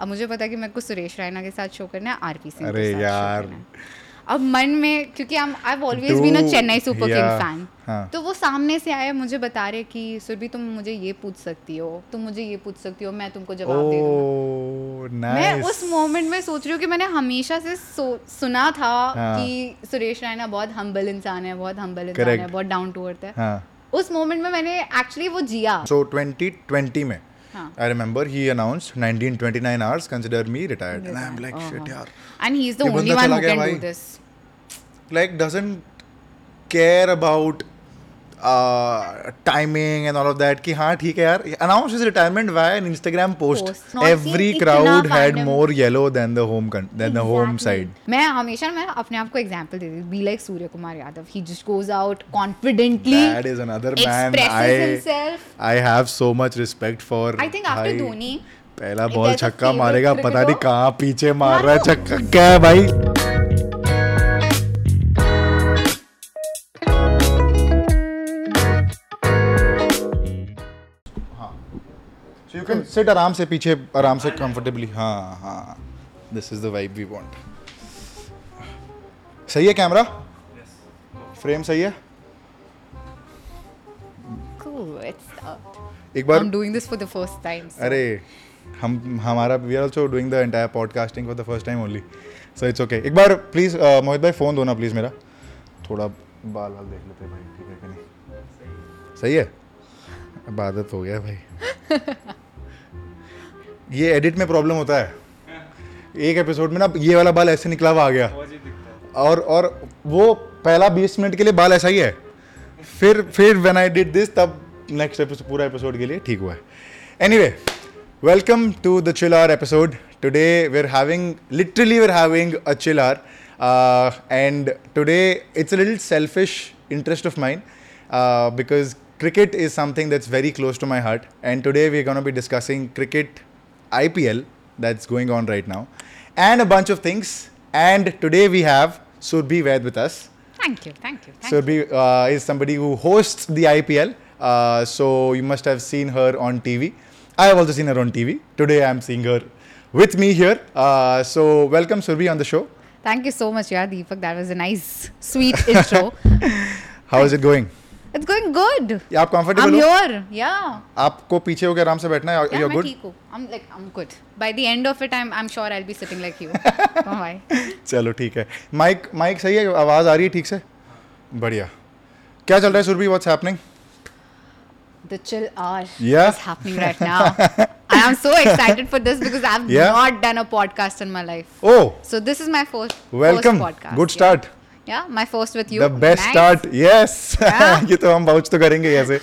अब मुझे पता है कि मेरे को सुरेश रैना के साथ शो करना है आर पी सिंह अरे यार अब मन में क्योंकि हम I always been a Chennai super king fan तो वो सामने से आए मुझे बता रहे कि सुरभि तुम मुझे ये पूछ सकती हो तुम मुझे ये पूछ सकती हो मैं तुमको जवाब दे दूंगा मैं उस मोमेंट में सोच रही हूँ कि मैंने हमेशा से सुना था हाँ. कि सुरेश रैना बहुत हम्बल इंसान है बहुत हम्बल इंसान है बहुत डाउन टू अर्थ है हाँ। उस मोमेंट में मैंने एक्चुअली वो जिया सो 2020 में I remember he announced 1929 hours, consider me retired. And I'm like, shit, oh, yaar. Oh. And he's the only one who can do this. Like, doesn't care about timing and all of that कि हाँ ठीक है यार announce is retirement via an Instagram post every crowd had more yellow than the home than the home side मैं हमेशा मैं अपने आप को एग्जांपल देती हूं be like Surya Kumar Yadav he just goes out confidently that is another man I I have so much respect for I think after Dhoni पहला ball तो छक्का मारेगा पता नहीं कहां पीछे हाँ मार रहा है तो- छक्का क्या है भाई यू कैन सिट आराम से पीछे आराम से कंफर्टेबली हाँ हाँ this is the vibe we want सही है कैमरा फ्रेम सही है एक बार doing this for the first time अरे हम हमारा we are also doing the entire podcasting for the first time only so it's okay एक बार प्लीज़ मोहित uh, भाई फ़ोन दो ना प्लीज़ मेरा थोड़ा बाल वाल देख लेते भाई ठीक है कि नहीं सही है अब आदत हो गया भाई ये एडिट में प्रॉब्लम होता है एक एपिसोड में ना ये वाला बाल ऐसे निकला हुआ आ गया और और वो पहला बीस मिनट के लिए बाल ऐसा ही है फिर फिर व्हेन आई डिड दिस तब नेक्स्ट एपिसोड पूरा एपिसोड के लिए ठीक हुआ है way welcome to the chill hour episode today we are having literally we are having a chill hour and today it's a little selfish interest of mind because cricket is something that's very close to my heart and today we going be discussing cricket IPL that's going on right now, and a bunch of things. And today we have Surbhi Ved with us. Thank you, thank you. Thank Surbhi uh, is somebody who hosts the IPL, uh, so you must have seen her on TV. I have also seen her on TV. Today I am seeing her with me here. Uh, so welcome Surbhi on the show. Thank you so much, yeah, Deepak. That was a nice, sweet intro. How is it going? It's going good आप comfortable हो your या आपको पीछे होकर आराम से बैठना है यू आर गुड ठीक हूं I am like I am good by the end of it I am I am sure I will be sitting like you bye चलो ठीक है माइक माइक सही है आवाज आ रही है ठीक से बढ़िया क्या चल रहा है Surbhi what's happening the chill hour yeah. is happening right now. I am so excited for this because I've yeah. not done a podcast in my life. Oh. So this is my first, Welcome. first podcast. Good start. Yeah. my first with you. The best Nice. start. Yes. Yeah. ये तो हम बाउच तो करेंगे ही ऐसे.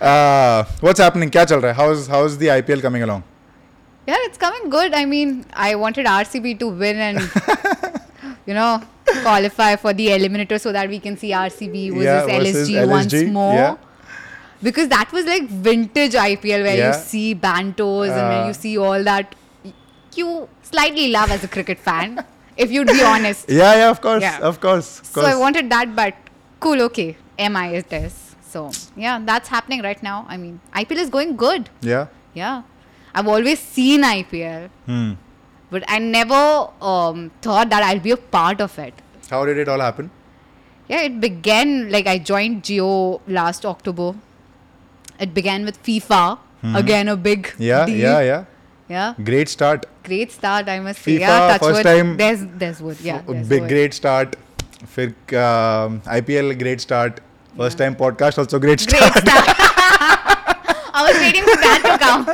uh, what's happening? क्या चल रहा है? How's how's the IPL coming along? Yeah, it's coming good. I mean, I wanted RCB to win and you know qualify for the eliminator so that we can see RCB versus, Yeah, versus LSG, once LSG, more. yeah. Because that was like vintage IPL where Yeah. you see bantos and where Uh. you see all that you slightly love as a cricket fan, if you'd be honest. yeah, yeah, of course, yeah. of course, of course. So I wanted that, but cool, okay, MI is this. So yeah, that's happening right now. I mean, IPL is going good. Yeah. Yeah. I've always seen IPL, hmm. but I never um, thought that I'd be a part of it. How did it all happen? Yeah, it began like I joined Geo last October. It began with FIFA. Hmm. Again, a big yeah, deal. yeah, yeah Yeah. Great start. Great start, I must say. FIFA, Yeah, touch first wood. time- There's there's wood. Yeah. A there's big wood. great start. फिर um, IPL great start. First time podcast also great Great start. start. I was waiting for that to come.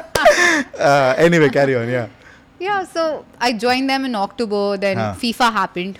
uh, anyway, carry on. Yeah. Yeah, so I joined them in October. Then Huh. FIFA happened.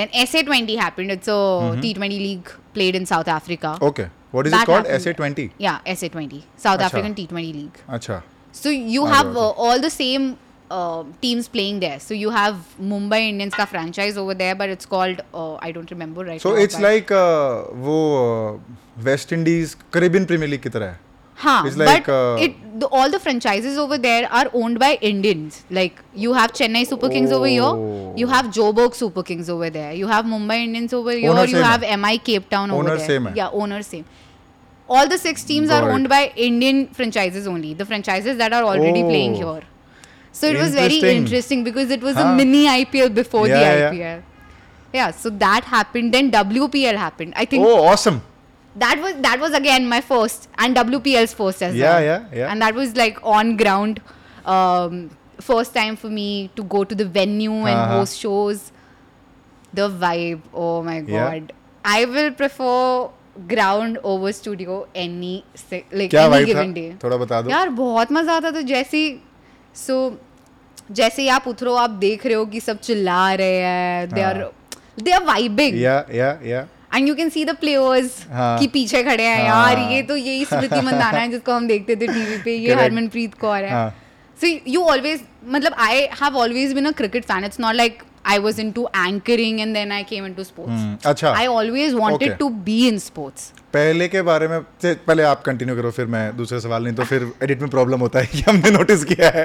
Then SA20 happened. It's a T20 league played in South Africa. Okay. What is That it called? happened. SA20. Yeah, SA20, South Acha. African T20 league. अच्छा. So you Okay, have okay. uh, all the same uh, teams playing there. So you have Mumbai Indians ka franchise over there, but it's called uh, I don't remember right So now. it's but- like uh, वो West Indies Caribbean Premier League की तरह है. Huh, It's like, but uh, it the, all the franchises over there are owned by Indians. Like you have Chennai Super Kings over here, you Oh. have Joburg Super Kings over there, you have Mumbai Indians over here, Owner you same have है. MI Cape Town over Owner there. same है. Yeah, owner same. all the six teams Got are owned it. by Indian franchises only, the franchises that are already oh. playing here. So it was very interesting because it was huh. a mini IPL before yeah, the IPL. Yeah. yeah, so that happened. Then WPL happened. I think. Oh, awesome! That was that was again my first and WPL's first as yeah, well. Yeah, yeah, yeah. And that was like on ground, um, first time for me to go to the venue and uh-huh. host shows. The vibe, oh my god! Yeah. I will prefer ground over studio any like any given day थोड़ा बता दो यार बहुत मजा आता था जैसे सो जैसे ही आप उतरो आप देख रहे हो कि सब चिल्ला रहे हैं they are they are vibing yeah yeah yeah and you can see the players कि पीछे खड़े हैं हाँ, यार ये तो यही स्मृति मंदाना है जिसको हम देखते थे टीवी पे ये हरमनप्रीत कौर है सो यू ऑलवेज मतलब I have always been a cricket fan it's not like I was into anchoring and then I came into sports. Hmm, Achha. अच्छा. I always wanted okay. to be in sports. पहले के बारे में पहले आप continue करो फिर मैं दूसरा सवाल नहीं तो फिर एडिट में प्रॉब्लम होता है कि हमने नोटिस किया है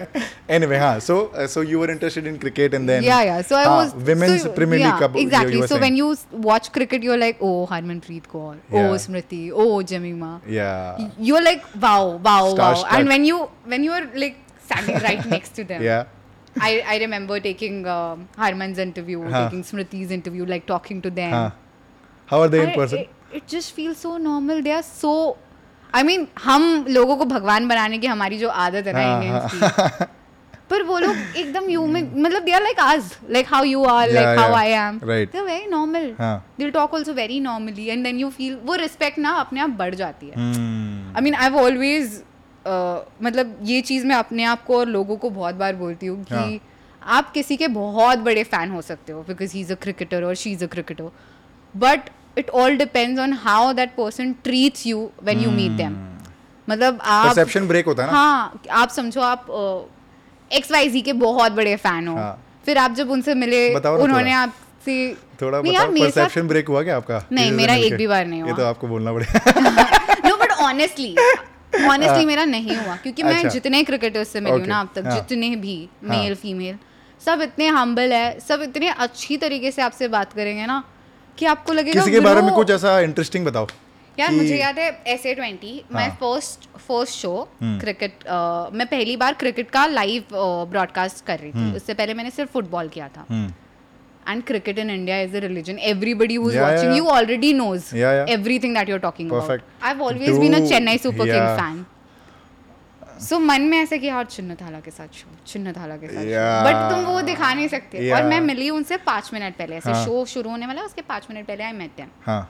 एनीवे हां so so you were interested in cricket and then yeah yeah so I was women's premier league कब exactly so when you watch cricket you are like oh Harmanpreet Kaur oh Smriti oh Jemimah yeah you are like wow wow wow and when you when you are like standing right next to them yeah I, I remember taking uh, Harman's interview, huh. taking Smriti's interview, like talking to them. Huh. How are they I, in person? It, it just feels so normal. They are so. I mean, हम लोगों को भगवान बनाने की हमारी जो आदत है ना इंडियन की पर वो लोग एकदम यू में मतलब दे आर लाइक आज like how you are like how I am they are very normal they talk also very normally and then you feel वो रिस्पेक्ट ना अपने आप बढ़ जाती है I mean I have always मतलब ये चीज़ मैं अपने आप को और लोगों को बहुत बार बोलती हूँ कि हाँ। आप किसी के बहुत बड़े फ़ैन हो सकते हो because he is a cricketer और she is a cricketer but it all depends on how that person treats you when you meet them मतलब आप परसेप्शन ब्रेक होता है ना हाँ आप समझो आप एक्स वाई जी के बहुत बड़े फ़ैन हो हाँ. फिर आप जब उनसे मिले उन्होंने आप थोड़ा परसेप्शन ब्रेक हुआ क्या आपका नहीं मेरा एक भी बार नहीं हुआ ये तो आपको बोलना पड़ेगा नो बट ऑनेस्टली ऑनेस्टली हाँ। मेरा नहीं हुआ क्योंकि मैं अच्छा। जितने क्रिकेटर्स से मिली हूँ ना अब तक हाँ। जितने भी मेल हाँ। फीमेल सब इतने हम्बल है सब इतने अच्छी तरीके से आपसे बात करेंगे ना कि आपको लगेगा किसी के बारे में कुछ ऐसा इंटरेस्टिंग बताओ यार मुझे याद है एस ए ट्वेंटी मैं फर्स्ट फर्स्ट शो क्रिकेट मैं पहली बार क्रिकेट का लाइव ब्रॉडकास्ट कर रही थी हम्म। उससे पहले मैंने सिर्फ फुटबॉल किया था हम्म। and cricket in India is a religion. Everybody who's yeah, watching yeah. you already knows yeah, yeah. everything that you're talking Perfect. about. I've always Do, been a Chennai Super yeah. King fan. So so, मन में ऐसे कि यार चुन्न थाला के साथ show चुन्न थाला के साथ yeah. बट तुम वो दिखा नहीं सकते और मैं मिली उनसे पांच मिनट पहले ऐसे शो शुरू होने वाला उसके पांच मिनट पहले I met them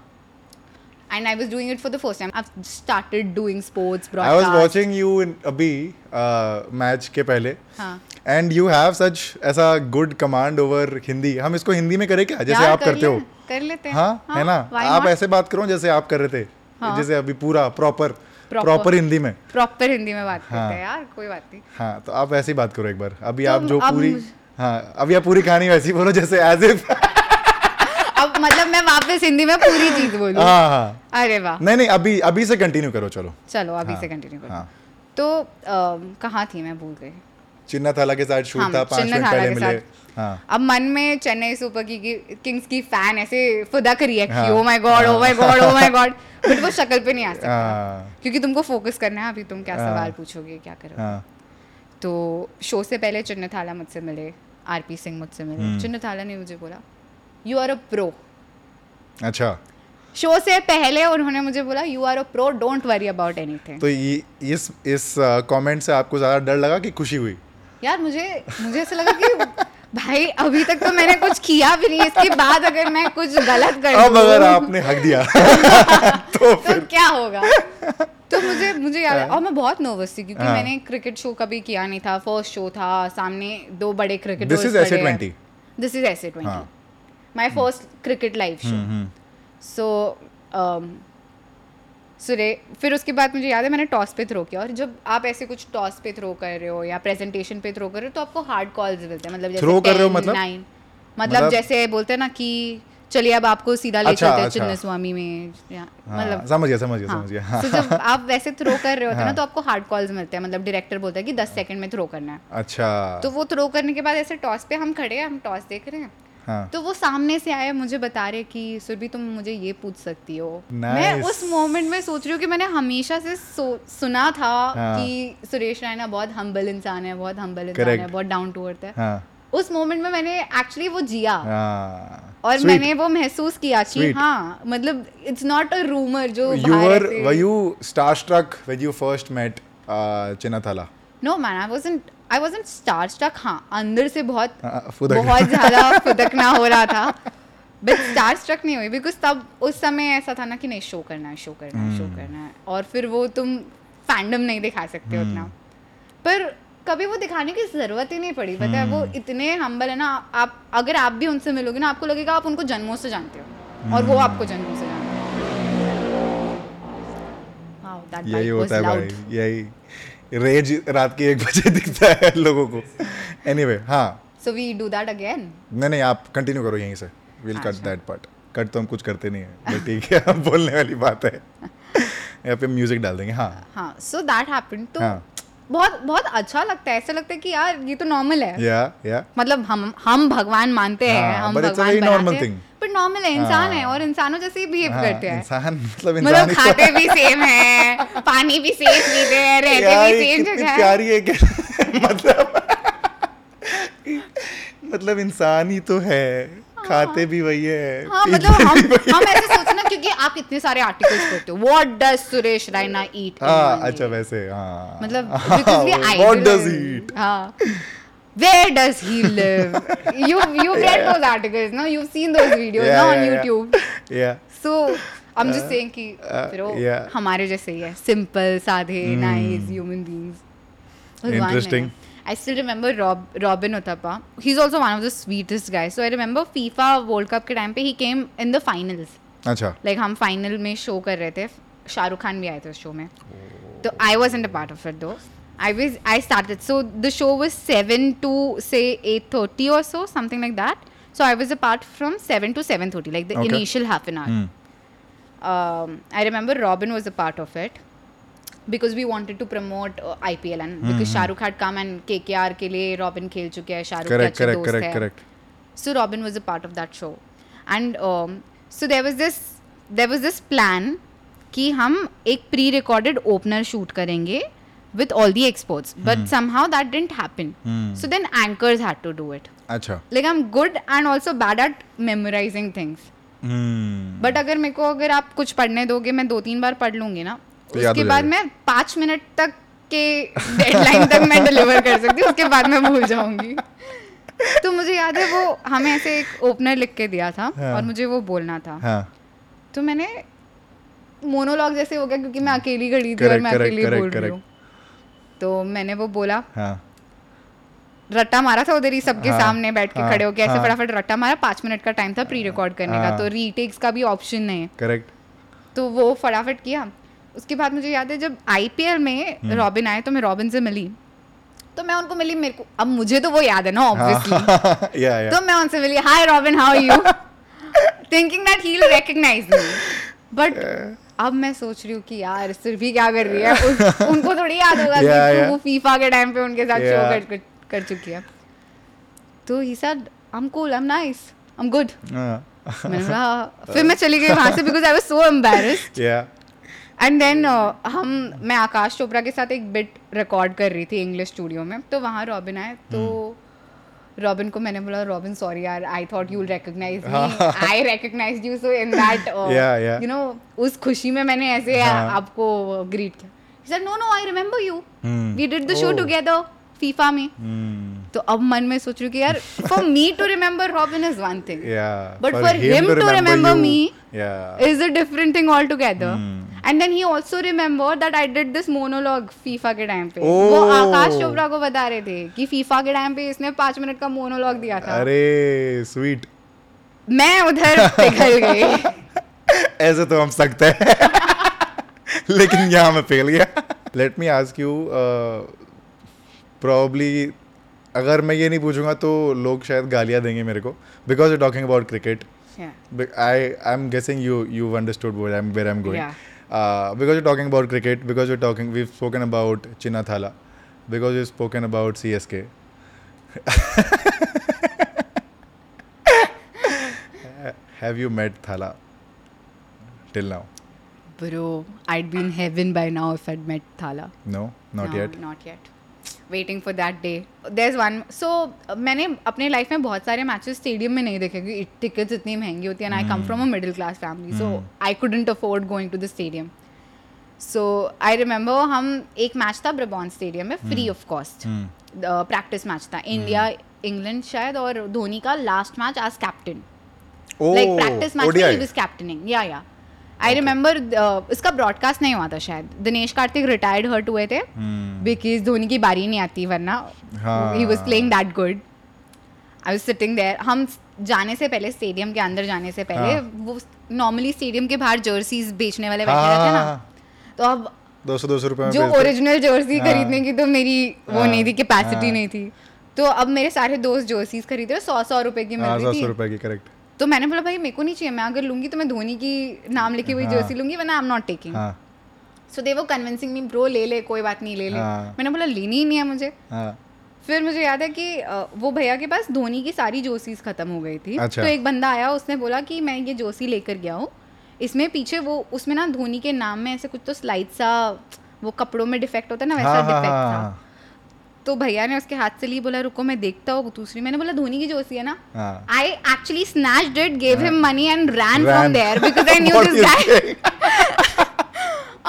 and I was doing it for the first time. I've started doing sports broadcast. I was watching you in अभी uh, match के पहले हाँ. And you have such a good command over Hindi हम इसको हिंदी में करें क्या जैसे आप कर करते हो कर लेते हैं हाँ, हाँ है ना आप ऐसे बात करो जैसे आप कर रहे थे हाँ. जैसे अभी पूरा प्रॉपर प्रॉपर हिंदी में प्रॉपर हिंदी में बात करते हैं हाँ। यार कोई बात नहीं हाँ तो आप ऐसे ही बात करो एक बार अभी तो आप जो पूरी हाँ अभी आप पूरी कहानी वैसी बोलो जैसे एज इफ अब मतलब मैं वापस हिंदी में पूरी चीज बोलूं हाँ हाँ अरे वाह नहीं नहीं अभी अभी से कंटिन्यू करो चलो चलो अभी हाँ, से कंटिन्यू करो हाँ. तो कहाँ थी मैं भूल गई चिन्ना थाला के साथ शूट हाँ, था पांच मिनट पहले मिले हाँ. अब मन में चेन्नई सुपर की, की किंग्स की फैन ऐसे फुदा करी रही है ओ my god oh my god oh my god but वो शक्ल पे नहीं आ सकता हाँ. क्योंकि तुमको फोकस करना है अभी तुम क्या हाँ. सवाल पूछोगे क्या करोगे हाँ. तो शो से पहले चिन्न थाला मुझसे मिले आर पी सिंह मुझसे मिले हम्म। चिन्न थाला ने मुझे बोला यू आर अ प्रो अच्छा शो से पहले उन्होंने मुझे बोला you are a pro don't worry about anything तो इस इस कमेंट uh, से आपको ज़्यादा डर लगा कि खुशी हुई यार मुझे मुझे ऐसा लगा कि भाई अभी तक तो मैंने कुछ किया भी नहीं इसके बाद अगर मैं कुछ गलत कर अब अगर आपने हक दिया तो, तो क्या होगा तो मुझे मुझे याद है और मैं बहुत नर्वस थी क्योंकि हाँ। मैंने क्रिकेट शो कभी किया नहीं था फर्स्ट शो था सामने दो बड़े cricket this is SA twenty this is SA twenty my first cricket live show so sure फिर उसके बाद मुझे याद है मैंने टॉस पे थ्रो किया और जब आप ऐसे कुछ टॉस पे थ्रो कर रहे हो या प्रेजेंटेशन पे थ्रो कर रहे हो तो आपको हार्ड कॉल्स मिलते हैं मतलब जैसे थ्रो कर रहे हो मतलब नाइन मतलब, मतलब जैसे बोलते हैं ना कि चलिए अब आपको सीधा ले अच्छा, चलते हैं अच्छा, चिन्न स्वामी में हाँ, मतलब समझ गया समझ गया हाँ, समझ गया हाँ, तो जब आप वैसे थ्रो कर रहे होते हैं ना हाँ। तो आपको हार्ड कॉल्स मिलते हैं मतलब डायरेक्टर बोलता है कि दस सेकंड हाँ। में थ्रो करना है अच्छा तो वो थ्रो करने के बाद ऐसे टॉस पे हम खड़े हैं हम टॉस देख रहे हैं हाँ. तो वो सामने से आया मुझे बता रहे कि सुरभि तुम मुझे ये पूछ सकती हो nice. मैं उस मोमेंट में सोच रही हूँ कि मैंने हमेशा से सुना था हाँ. कि सुरेश रैना बहुत हम्बल इंसान है बहुत हम्बल इंसान है बहुत डाउन टू अर्थ है हाँ. उस मोमेंट में मैंने एक्चुअली वो जिया हाँ. और Sweet. मैंने वो महसूस किया कि हाँ मतलब इट्स नॉट अ रूमर जो you were you starstruck when you first met Chinnathala no man I wasn't I was an starstruck हाँ अंदर से बहुत हाँ, हाँ, बहुत ज़्यादा फुदकना हो रहा था बट स्टार स्ट्रक नहीं हुई बिकॉज तब उस समय ऐसा था ना कि नहीं शो करना है शो करना है hmm. शो करना है और फिर वो तुम फैंडम नहीं दिखा सकते hmm. उतना पर कभी वो दिखाने की ज़रूरत ही नहीं पड़ी पता hmm. है वो hmm. इतने हम्बल है ना आप अगर आप भी उनसे मिलोगे ना आपको लगेगा आप उनको जन्मों से जानते हो और वो hmm. आपको जन्मों से जानते हो यही होता है भाई यही रेज रात के एक बजे दिखता है लोगों को एनी वे हाँ so we do that again नहीं नहीं आप कंटिन्यू करो यहीं से will cut that part cut तो हम कुछ करते नहीं है ठीक है बोलने वाली बात है या फिर म्यूजिक डाल देंगे हाँ हाँ सो दैट हैपेंड तो हाँ। बहुत बहुत अच्छा लगता है ऐसा लगता है कि यार ये तो नॉर्मल है या या मतलब हम हम भगवान मानते हैं हाँ, हम भगवान बनाते हैं सुपर नॉर्मल है हाँ। इंसान है और इंसानों जैसे ही बिहेव हाँ, करते हैं इंसान मतलब, मतलब इंसान तो खाते भी सेम है पानी भी सेम पीते हैं रहते भी सेम जगह है प्यारी है मतलब मतलब इंसान ही तो है हाँ। खाते भी वही है हाँ, मतलब हम हम ऐसे सोचना क्योंकि आप इतने सारे आर्टिकल्स पढ़ते हो what does Suresh Raina eat हां अच्छा वैसे हां मतलब व्हाट डज ही ईट हां where does he live you you've yeah. read those articles no you've seen those videos yeah, no, on yeah, youtube yeah yeah. so i'm uh, just saying ki bro uh, yeah. हमारे जैसे ही है simple साधे nice human beings interesting I still remember Rob, Robin Uthappa. He's also one of the sweetest guys. So I remember FIFA World Cup के time पे he came in the finals. अच्छा. Like हम final में show कर रहे थे. शाहरुख खान भी आए थे उस शो में. so I wasn't a part of it though. I was I started. So the show was seven to say eight thirty or so, something like that. So I was apart from seven to seven thirty, like the okay. initial half an hour. Mm. Um, I remember Robin was a part of it because we wanted to promote uh, IPL and mm-hmm. because Shahrukh had come and KKR ke liye Robin खेल चुके हैं Shahrukh correct, के correct, correct, correct. So Robin was a part of that show, and um, so there was this there was this plan कि हम एक pre recorded opener shoot करेंगे with all the exports but hmm. somehow that didn't happen hmm. so then anchors had to do it अच्छा like I'm good and also bad at memorizing things hmm. but अगर मेरे को अगर आप कुछ पढ़ने दोगे मैं दो तीन बार पढ़ लूँगी ना तो उसके बाद मैं पाँच मिनट तक के डेडलाइन तक मैं डिलीवर कर सकती हूँ उसके बाद मैं भूल जाऊँगी तो मुझे याद है वो हमें ऐसे एक ओपनर लिख के दिया था हाँ. और मुझे वो बोलना था हाँ. तो मैंने मोनोलॉग जैसे हो गया क्योंकि मैं अकेली खड़ी थी और मैं अकेली बोल रही हूँ तो मैंने वो बोला हाँ। रट्टा मारा था उधर ही सबके हाँ, सामने बैठ के हाँ, खड़े होके ऐसे हाँ, फटाफट रट्टा मारा पांच मिनट का टाइम था प्री रिकॉर्ड हाँ, करने हाँ, का तो रीटेक्स का भी ऑप्शन नहीं है करेक्ट तो वो फटाफट किया उसके बाद मुझे याद है जब आईपीएल में रॉबिन हम्म। आए तो मैं रॉबिन से मिली तो मैं उनको मिली मेरे को अब मुझे तो वो याद है ना ऑब्वियसली हाँ। तो मैं उनसे मिली hi Robin how you thinking that he will recognise me but अब मैं सोच रही हूँ कि यार सिर्फी क्या कर रही है उन, उनको थोड़ी याद होगा yeah, कि yeah. वो फीफा के टाइम पे उनके साथ yeah. शो कर, कर कर चुकी है तो he said I am cool I am nice I am good फिर मैं चली गई वहाँ से because I was so embarrassed and then हम मैं आकाश चोपड़ा के साथ एक बिट रिकॉर्ड कर रही थी इंग्लिश स्टूडियो में तो वहाँ रॉबिन आए तो hmm. रॉबिन को मैंने बोला रॉबिन सॉरी यार I thought you recognize me I recognize you so in that you know उस खुशी में मैंने ऐसे हाँ। आपको ग्रीट किया sir no no I remember you we did the show together FIFA में hmm. तो अब मन में सोच रही कि यार for me to remember Robin is one thing but for him to remember me is a different thing all together and then he also remember that I did this monologue FIFA के time पे oh. वो आकाश चोपड़ा को बता रहे थे कि FIFA के time पे इसने पांच मिनट का मोनोलॉग दिया था अरे स्वीट मैं उधर पिघल गई ऐसे तो हम सकते हैं लेकिन यहाँ मैं फेल गया let me ask you probably अगर मैं ये नहीं पूछूंगा तो लोग शायद गालियाँ देंगे मेरे को because you talking about cricket I I am guessing you you understood where I am going uh, because we're talking about cricket, because we're talking, we've spoken about Chinnathala, because we've spoken about CSK. Have you met Thala till now? Bro, I'd be in heaven by now if I'd met Thala. No, not no, yet. Not yet. Waiting for that day there is one so मैंने अपने life में बहुत सारे matches stadium में नहीं देखे क्योंकि tickets इतनी महंगी होती हैं and I come from a middle class family so I couldn't afford going to the stadium so I remember हम एक मैच था ब्रबॉन स्टेडियम में free of cost practice match था इंडिया इंग्लैंड hmm. शायद और धोनी का last match as captain like practice match he was captaining yeah yeah I remember uh, इसका broadcast नहीं हुआ था शायद दिनेश कार्तिक रिटायर्ड हर्ट हुए थे बिकॉज hmm. धोनी की बारी नहीं आती वरना he was playing that good I was sitting there हम जाने से पहले स्टेडियम के अंदर जाने से पहले हाँ। वो नॉर्मली स्टेडियम के बाहर जर्सीज बेचने वाले बैठे रहते हैं ना हाँ। तो अब दो सौ दो सौ रुपये जो ओरिजिनल जर्सी हाँ। खरीदने की तो मेरी वो नहीं थी कैपेसिटी नहीं थी तो अब मेरे सारे दोस्त जर्सीज खरीद रहे सौ सौ रुपए की मिल रही थी सौ रुपए की करेक्ट तो मैंने बोला भाई मेरे को नहीं चाहिए मैं अगर लूंगी तो मैं धोनी की नाम लिखी हुई जर्सी हाँ। लूंगी वरना I am not taking so they वो कन्विंसिंग मी ब्रो ले ले कोई बात नहीं ले ले हाँ। मैंने बोला लेनी ही नहीं है मुझे हाँ। फिर मुझे याद है कि वो भैया के पास धोनी की सारी जोसीज खत्म हो गई थी अच्छा। तो एक बंदा आया उसने बोला कि मैं ये जोसी लेकर गया हूँ इसमें पीछे वो उसमें ना धोनी के नाम में ऐसे कुछ तो स्लाइड सा वो कपड़ों में डिफेक्ट होता है ना वैसा डिफेक्ट था तो भैया ने उसके हाथ से ली बोला रुको मैं देखता हूँ दूसरी मैंने बोला धोनी की जोसी है ना I actually snatched it gave him money and ran from there because I knew this guy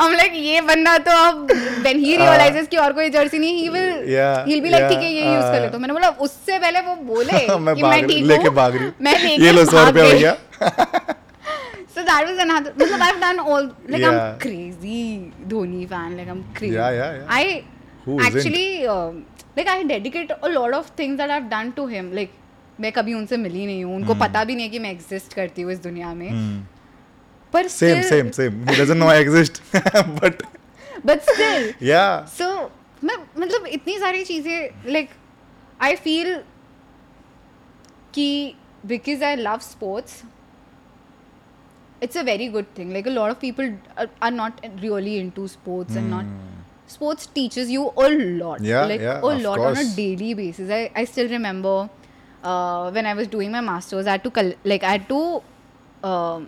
I'm like ये बंदा तो अब when he हाँ। realizes कि और कोई जर्सी नहीं he will yeah, he'll be like ठीक है ये यूज कर हाँ। ले तो मैंने बोला उससे पहले वो बोले कि मैं ठीक हूँ लेके भाग रही हूँ ये लो सौ रुपया भैया so that was another मतलब I've done all like yeah. I'm crazy Dhoni fan like I'm crazy yeah, yeah, yeah. I actually like I dedicate dedicate a lot of things that I've done to him like मैं कभी उनसे मिली नहीं हूँ उनको hmm. पता भी नहीं है कि मैं एग्जिस्ट करती हूँ इस दुनिया में hmm. पर same same same he doesn't know I exist but but still yeah so मैं मतलब इतनी सारी चीजें लाइक आई फील कि because I love sports it's a very good thing like a lot of people are not really into sports and not sports teaches you a lot Hmm. Yeah, like yeah, a of lot on a course. daily basis i, I still remember uh, when i was doing my masters i had to col- like i had to uh,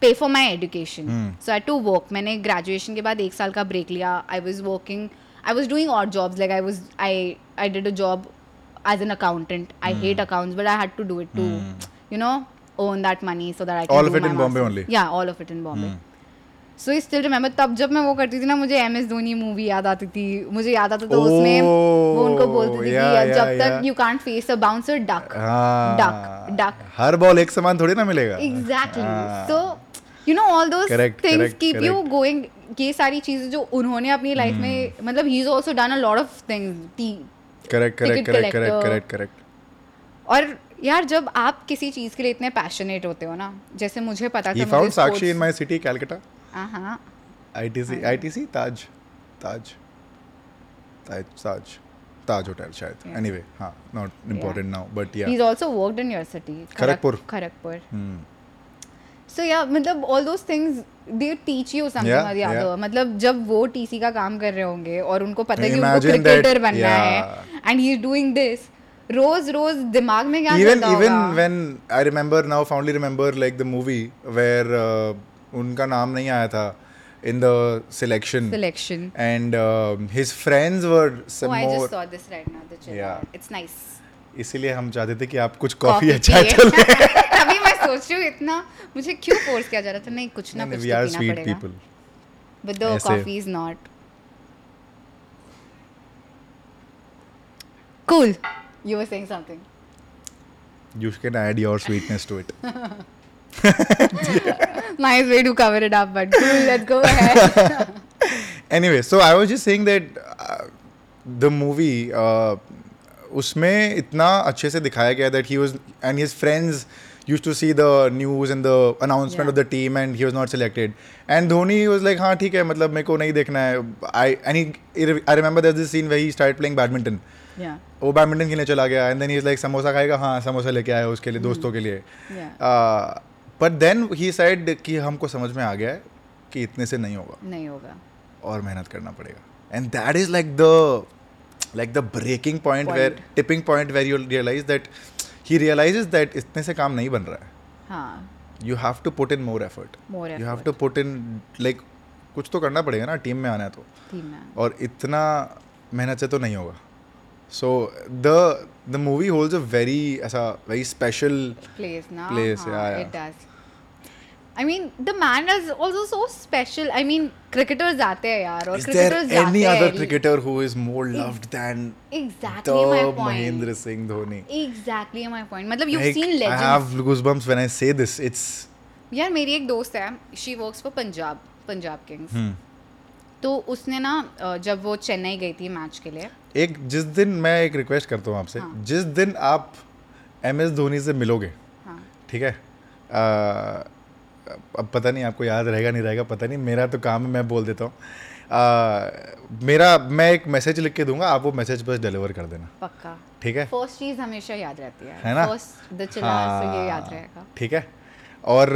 pay for my education Hmm. so i had to work मैंने graduation के बाद एक साल का break लिया i was working i was doing odd jobs like i was i i did a job as an accountant i Hmm. hate accounts but i had to do it to you know earn that money so that i can All do of it my in Bombay masters. only? yeah all of it in Bombay Hmm. So I still remember तब जब मैं वो करती थी ना मुझे M S Dhoni movie याद आती थी मुझे याद आता था उसमें वो oh, उनको बोलती थी जब तक you can't face a bouncer duck duck duck हर बॉल एक समान थोड़ी ना मिलेगा exactly so you know all those things keep you going ये सारी चीजें जो उन्होंने अपनी लाइफ में hmm. मतलब he is also done a lot of things correct correct correct correct correct correct और यार जब आप किसी चीज के लिए इतने पैशनेट होते हो ना जैसे मुझे पता था मुझे Sakshi in my city Calcutta Uh-huh. जब वो टीसी का काम कर रहे होंगे और उनको पता है रोज रोज दिमाग में क्या even even when I remember now fondly remember like the movie where उनका नाम नहीं आया था in the selection and his friends were इसीलिए हम चाहते थे कि आप कुछ कॉफी अच्छा चले मैं सोच रही इतना मुझे क्यों फोर्स किया जा रहा था नहीं कुछ ना कुछ तो पीना पड़ेगा but the coffee is not cool you were saying something you can add your sweetness to it nice way to cover it up, but cool, let's go ahead. anyway, so I was just saying that uh, the movie, uh, उसमें इतना अच्छे से दिखाया गया that he was and his friends used to see the news and the announcement of the team and he was not selected and Dhoni was like हाँ ठीक है मतलब मेरे को नहीं देखना है I any I remember this scene way he start playing badminton वो बैडमिंटन खेलने चला गया and then he is like samosa खाएगा हाँ समोसा लेके आया उसके लिए hmm. दोस्तों के लिए uh, but then he side कि हमको समझ में आ गया है कि इतने से नहीं होगा नहीं होगा और मेहनत करना पड़ेगा and that is like the like the breaking point where tipping point where you realize that he realize that इतने से काम नहीं बन रहा है you have to put in more effort you have to put in like कुछ तो करना पड़ेगा ना टीम में आना है तो और इतना मेहनत से तो नहीं होगा so the the movie holds a very ऐसा वेरी स्पेशल प्लेस ना place it does I mean, the man is also so special. I mean, cricketers आते हैं यार और is cricketers there any other cricketer who is more loved than exactly the my point. Mahendra Singh Dhoni? Exactly my point. मतलब you've like, seen legends. I have goosebumps when I say this. It's यार मेरी एक दोस्त है. She works for Punjab, Punjab Kings. Hmm. तो उसने ना जब वो चेन्नई गई थी मैच के लिए एक जिस दिन मैं एक रिक्वेस्ट करता हूँ आपसे हाँ. जिस दिन आप एम एस धोनी से मिलोगे हाँ. ठीक है अब पता नहीं आपको याद रहेगा नहीं रहेगा पता नहीं मेरा तो काम है मैं बोल देता हूँ मेरा मैं एक मैसेज लिख के दूंगा आप वो मैसेज बस डिलीवर कर देना पक्का ठीक है फर्स्ट चीज हमेशा याद रहती है है ना फर्स्ट हाँ, ये याद रहेगा ठीक है और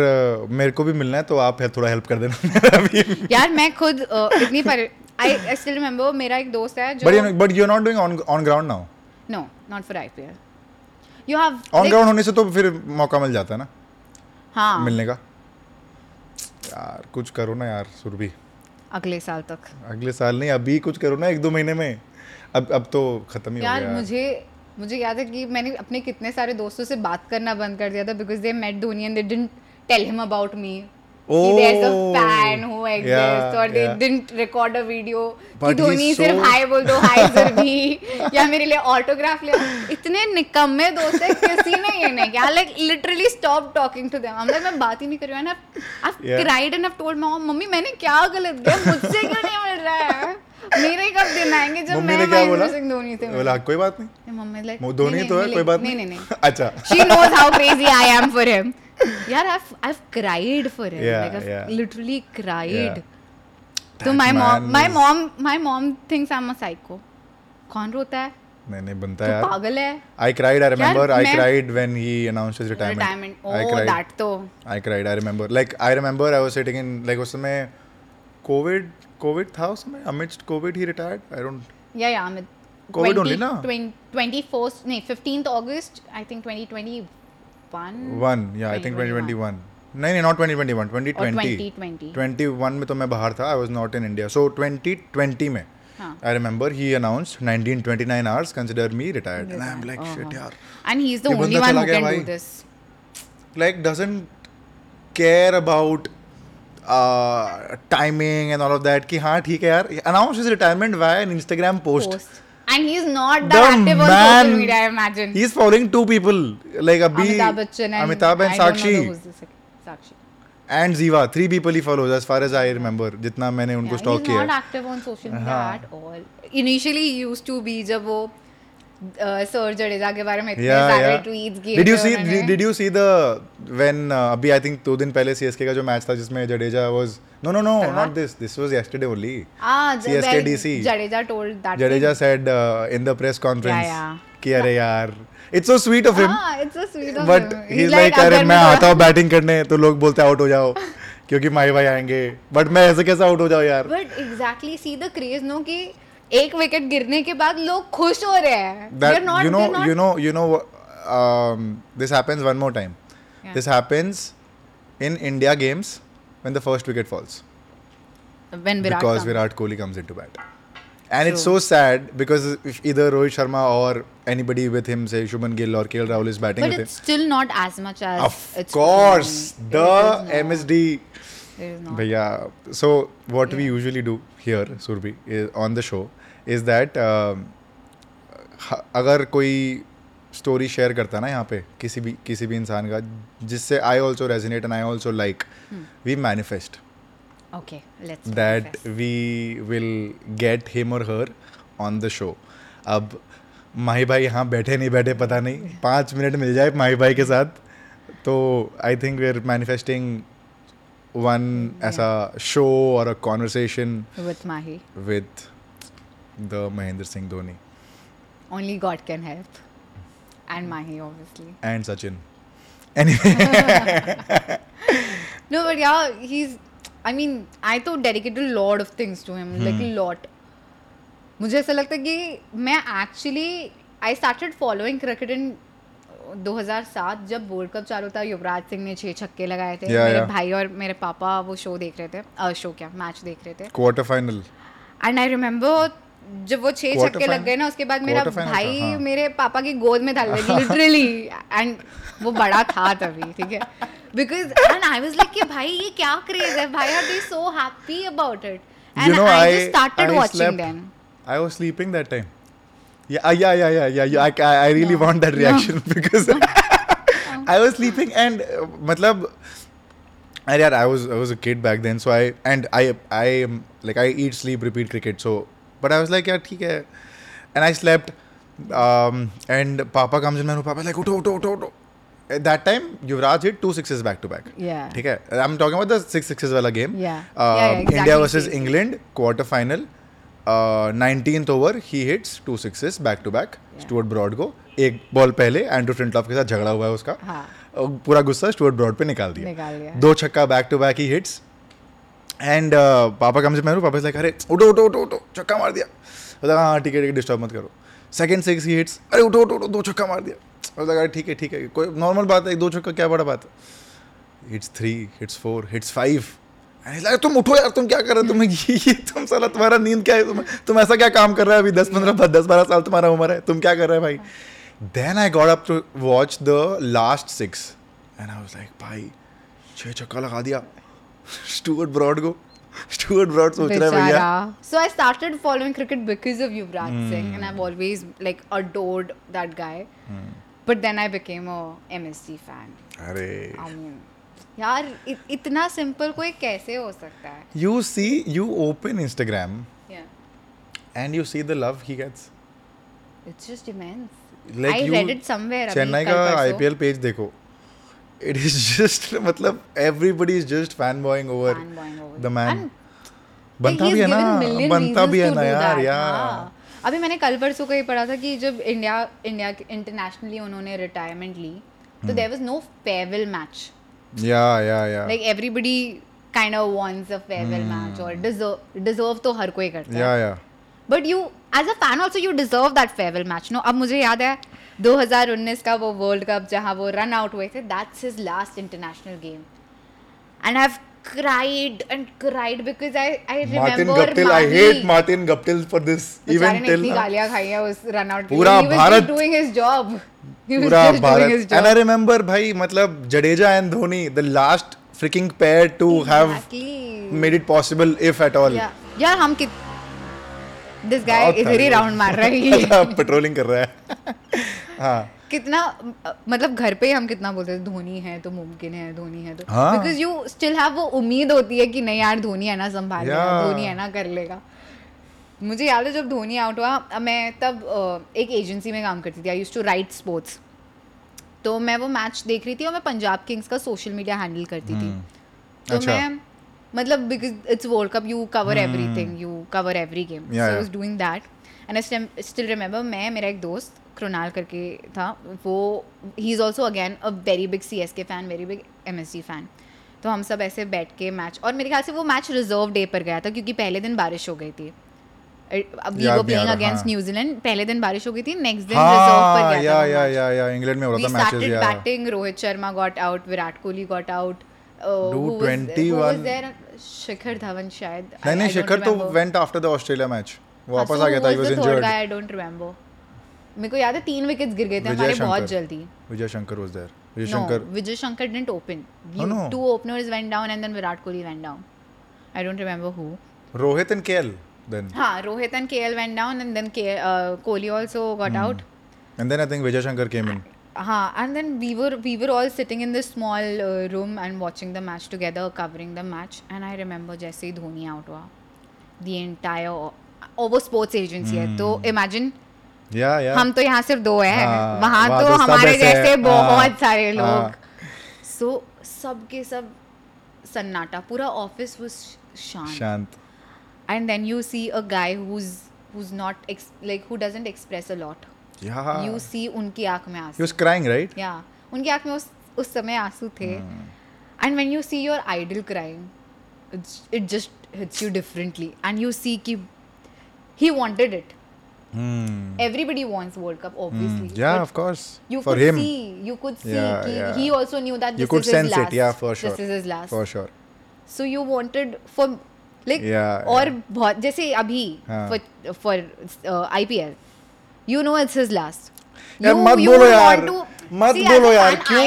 मेरे को भी मिलना है तो आप थोड़ा हेल्प कर देना यार मैं खुद इतनी पर आई स्टिल रिमेंबर मेरा एक दोस्त है जो but you are not doing on on ground now no not for IPL you have on ground होने से तो फिर मौका मिल जाता है ना हां मिलने का यार कुछ करो ना यार सुरभि अगले साल तक अगले साल नहीं अभी कुछ करो ना एक दो महीने में अब अब तो खत्म ही यार, हो गया मुझे मुझे याद है कि मैंने अपने कितने सारे दोस्तों से बात करना बंद कर दिया था because they met Dhoni and they didn't tell him about me there's a oh, fan who exists yeah, or they yeah. didn't record a video कि धोनी so... सिर्फ हाय बोल दो हाय सर भी या मेरे लिए ऑटोग्राफ ले इतने निकम्मे दोस्त है किसी ने ये नहीं किया like literally stop talking to them I like मैं बात ही नहीं कर रही I I cried and I told my mummy मैंने क्या गलत किया मुझसे क्यों नहीं मिल रहा है मेरे कब दिन आएंगे जब मैं महेंद्र सिंह धोनी थे बोला कोई बात नहीं मम्मी लाइक धोनी तो है कोई बात नहीं नहीं नहीं अच्छा she knows how crazy I am for him yeah, I've I've cried for him. Yeah, like I've yeah. literally cried. Yeah. तो my mom, my mom, my mom thinks I'm a psycho. कौन रोता है? नहीं नहीं बनता है यार. पागल है. I cried. I remember. I cried when he announced his retirement. Retirement. Oh, I cried. that तो. I cried. I remember. Like I remember I was sitting in like उस समय कोविड कोविड था उस समय amidst COVID he retired. I don't. Yeah yeah amid. COVID only ना. 20 24 नहीं 15th August I think 2020 one या I think twenty twenty one नहीं नहीं not twenty twenty one twenty twenty twenty one में तो मैं बाहर था I was not in India so twenty twenty में I remember he announced 1929 hours, consider me retired. And I'm like, shit, yaar. And he's the only one who can do this. Like, doesn't care about uh, timing and all of that. कि हाँ ठीक है यार announce his retirement via an Instagram post. post. and he's not that the active man, on social media. I imagine he's following two people like Abhi, Amitabh Bachchan, and, Amitabh and Sakshi. Sakshi. And Jiva three people he follow as far as I remember जितना मैंने उनको stalk किया not active on social at all. Initially, he used to be जब वो सोर जडेजा के बारे में इतने सारे ट्वीट्स किए did you see did you see the when अभी आई थिंक दो दिन पहले सीएसके का जो मैच था जिसमें Jadeja was no no no not this this was yesterday only CSK DC Jadeja told that Jadeja said in the press conference कि अरे यार it's so sweet of him it's so sweet of but he is like अरे मैं आता हूं batting करने तो लोग बोलते आउट हो जाओ क्योंकि माई भाई आएंगे बट मैं ऐसे कैसे आउट हो जाऊं यार but exactly see the craze no कि एक विकेट गिरने के बाद लोग खुश हो रहे हैं They're that not- you know they're not- you know you know um, this happens one more time Yeah. this happens in india games when the first wicket falls when Virat because comes. virat kohli comes into bat and it's so sad because if either rohit sharma or anybody with him say shubman gill or kl rahul is batting but with it's still not as much as him of it's course performed. the It is not. msd It is not. भैया so what we Yeah. usually do here surbi is on the show is that uh, अगर कोई story share करता है ना यहाँ पे किसी भी किसी भी इंसान का जिससे I also resonate and I also like we manifest that we will get him और हर ऑन द शो अब माही भाई यहाँ बैठे नहीं बैठे पता नहीं पाँच मिनट मिल जाए माही भाई के साथ तो I think we are manifesting one ऐसा शो और a conversation with Mahi with the Mahendra Singh Dhoni only God can help and Mahi obviously and Sachin no but yeah he is I mean I तो dedicate lot of things to him like lot मुझे ऐसा लगता है कि मैं actually I started following cricket in 2007 जब world cup चालू था युवराज सिंह ने छह छक्के लगाए थे yeah, मेरे yeah. भाई और मेरे पापा वो शो देख रहे थे आ, शो क्या मैच देख रहे थे quarter final and I remember जब वो छह छक्के लग गए ना उसके बाद मेरा भाई हाँ. मेरे पापा की गोद में डाल गया लिटरली एंड वो बड़ा था तभी ठीक है because and I was like कि भाई ये क्या क्रेज है भाई are they so happy about it and I just started watching them I was sleeping that time yeah yeah yeah yeah yeah I I really want that reaction because I was sleeping and मतलब अरे यार I was I was a kid back then so I and I I like I eat sleep repeat cricket so but I was like यार ठीक है and I slept and पापा come in पापा like उठो उठो उठो उठो at that time Yuvraj hit two sixes back to back. Yeah. ठीक है. I'm talking about the six sixes वाला game. Yeah. Uh, yeah, yeah exactly. India versus England quarter final. Over he hits two sixes back to back Stuart Broad को एक ball पहले Andrew Flintoff के साथ झगड़ा हुआ है उसका हाँ. uh, पूरा गुस्सा स्टुअर्ट ब्रॉड पे निकाल दिया। दो छक्का back to back he hits and uh, पापा कम से मैं पापा लाइक अरे उठो उठो उठो उठो छक्का मार दिया बोला हाँ ठीक है ठीक है डिस्टर्ब मत करो सेकंड सिक्स ही हिट्स अरे उठो उठो उठो दो छक्का मार दिया बोला अरे ठीक है ठीक है कोई नॉर्मल बात है दो छक्का क्या बड़ा बात है hits three hits four hits five अरे तुम उठो यार तुम क्या कर रहे हो तुम्हें ये, तुम सला तुम्हारा नींद क्या है तुम तुम ऐसा क्या काम कर रहे हो अभी दस पंद्रह दस बारह साल तुम्हारा उम्र है तुम क्या कर रहे हो भाई then I got up to watch the last six and I was like भाई छः छक्का लगा दिया स्टुअर्ट ब्रॉड को Stuart Broad सोच रहा है भैया so I started following cricket because of Yuvraj mm. Singh and I've always like adored that guy mm. but then I became a MSG fan अरे um, यार इत, इतना सिंपल कोई कैसे हो सकता है you see you open Instagram and you see the love he gets it's just immense like I read it somewhere Chennai का आईपीएल पेज देखो इट इज जस्ट मतलब everybody is just fanboying over the man बनता भी है ना बनता भी है ना यार यार हाँ। अभी मैंने कल परसों को ये पढ़ा था कि जब इंडिया इंडिया इंटरनेशनली उन्होंने रिटायरमेंट ली तो there was no farewell match yeah yeah yeah like everybody kind of wants a farewell match और डिजर्व डिजर्व तो हर कोई करता है yeah yeah but you as a fan also you deserve that farewell match no अब मुझे याद है 2019 का वो वर्ल्ड कप जहाँ वो रन आउट हुए थे that's his last international game and I cried and cried because I I Martin remember Guptil, Mani, I hate Martin Gaptil for this Bichari even till इतनी गालियां खाई हैं उस रन आउट पूरा Bharat doing his job he पूरा Bharat and I remember भाई मतलब Jadeja and Dhoni the last freaking pair to exactly. have made it possible if at all yeah. यार हम कितने this guy is very round मार रहा है पेट्रोलिंग कर रहा है हाँ कितना मतलब घर पे हम कितना बोलते हैं धोनी है तो मुमकिन है धोनी है तो बिकॉज यू स्टिल हैव वो उम्मीद होती है कि नहीं यार धोनी है ना संभाल लेगा धोनी है ना कर लेगा मुझे याद है जब धोनी आउट हुआ मैं तब एक एजेंसी में काम करती थी I use to write sports तो मैं वो मैच देख रही थी और मैं पंजाब किंग्स का सोशल मीडिया हैंडल करती थी हम्म। तो अच्छा। मैं मतलब because it's world cup you cover everything you cover every game Yeah, so yeah. I was doing that, मैं मेरा एक दोस्त क्रोनाल करके था वो he is also again a very big C S K fan very big M S C fan तो हम सब ऐसे बैठ के मैच और मेरे ख्याल से वो मैच रिजर्व डे पर गया था क्योंकि पहले दिन बारिश हो गई थी अगेंस्ट न्यूजीलैंड हाँ। पहले दिन बारिश हो गई थी नेक्स्ट दिन रिजर्व हाँ, पर गया था इंग्लैंड में Rohit Sharma got out Virat Kohli got out Oh, Shikhar नहीं शिखर तो went after the Australia match वापस हाँ, आ गया था he was injured I don't remember मेरे को याद है तीन विकेट्स गिर गए थे हमारे बहुत जल्दी Vijay Shankar was there Vijay Shankar Vijay Shankar didn't open two openers went down and then Virat Kohli went down I don't remember who Rohit and KL then हां Rohit and KL went down and then Kohli also got out and then I think Vijay Shankar came in हाँ and then we were we were all sitting in this small uh, room and watching the match together covering the match जैसे ही Dhoni out हुआ the entire our sports agency है तो imagine या या हम तो यहाँ सिर्फ दो हैं हाँ, वहाँ तो, तो हमारे जैसे हाँ, बहुत सारे हाँ। लोग सो सब के सब सन्नाटा पूरा ऑफिस वो शांत and then you see a guy who's who's not like who doesn't express a lot you see उनकी आंख में आंसू क्राइंग राइट या उनकी आंख में उस उस समय आंसू थे and when you see your idol crying it just hits you differently and you see कि he wanted it Hmm. Everybody wants World Cup, obviously. Hmm. Yeah, but of course. You for could him. see, you could see. Yeah, he, yeah. he also knew that this you could is sense his last. it. Yeah, for sure. This is his last. For sure. So you wanted for like yeah, और yeah. बहुत जैसे अभी हाँ. for for uh, IPL. You know it's his last यार मत बोलो यार मत बोलो यार क्यों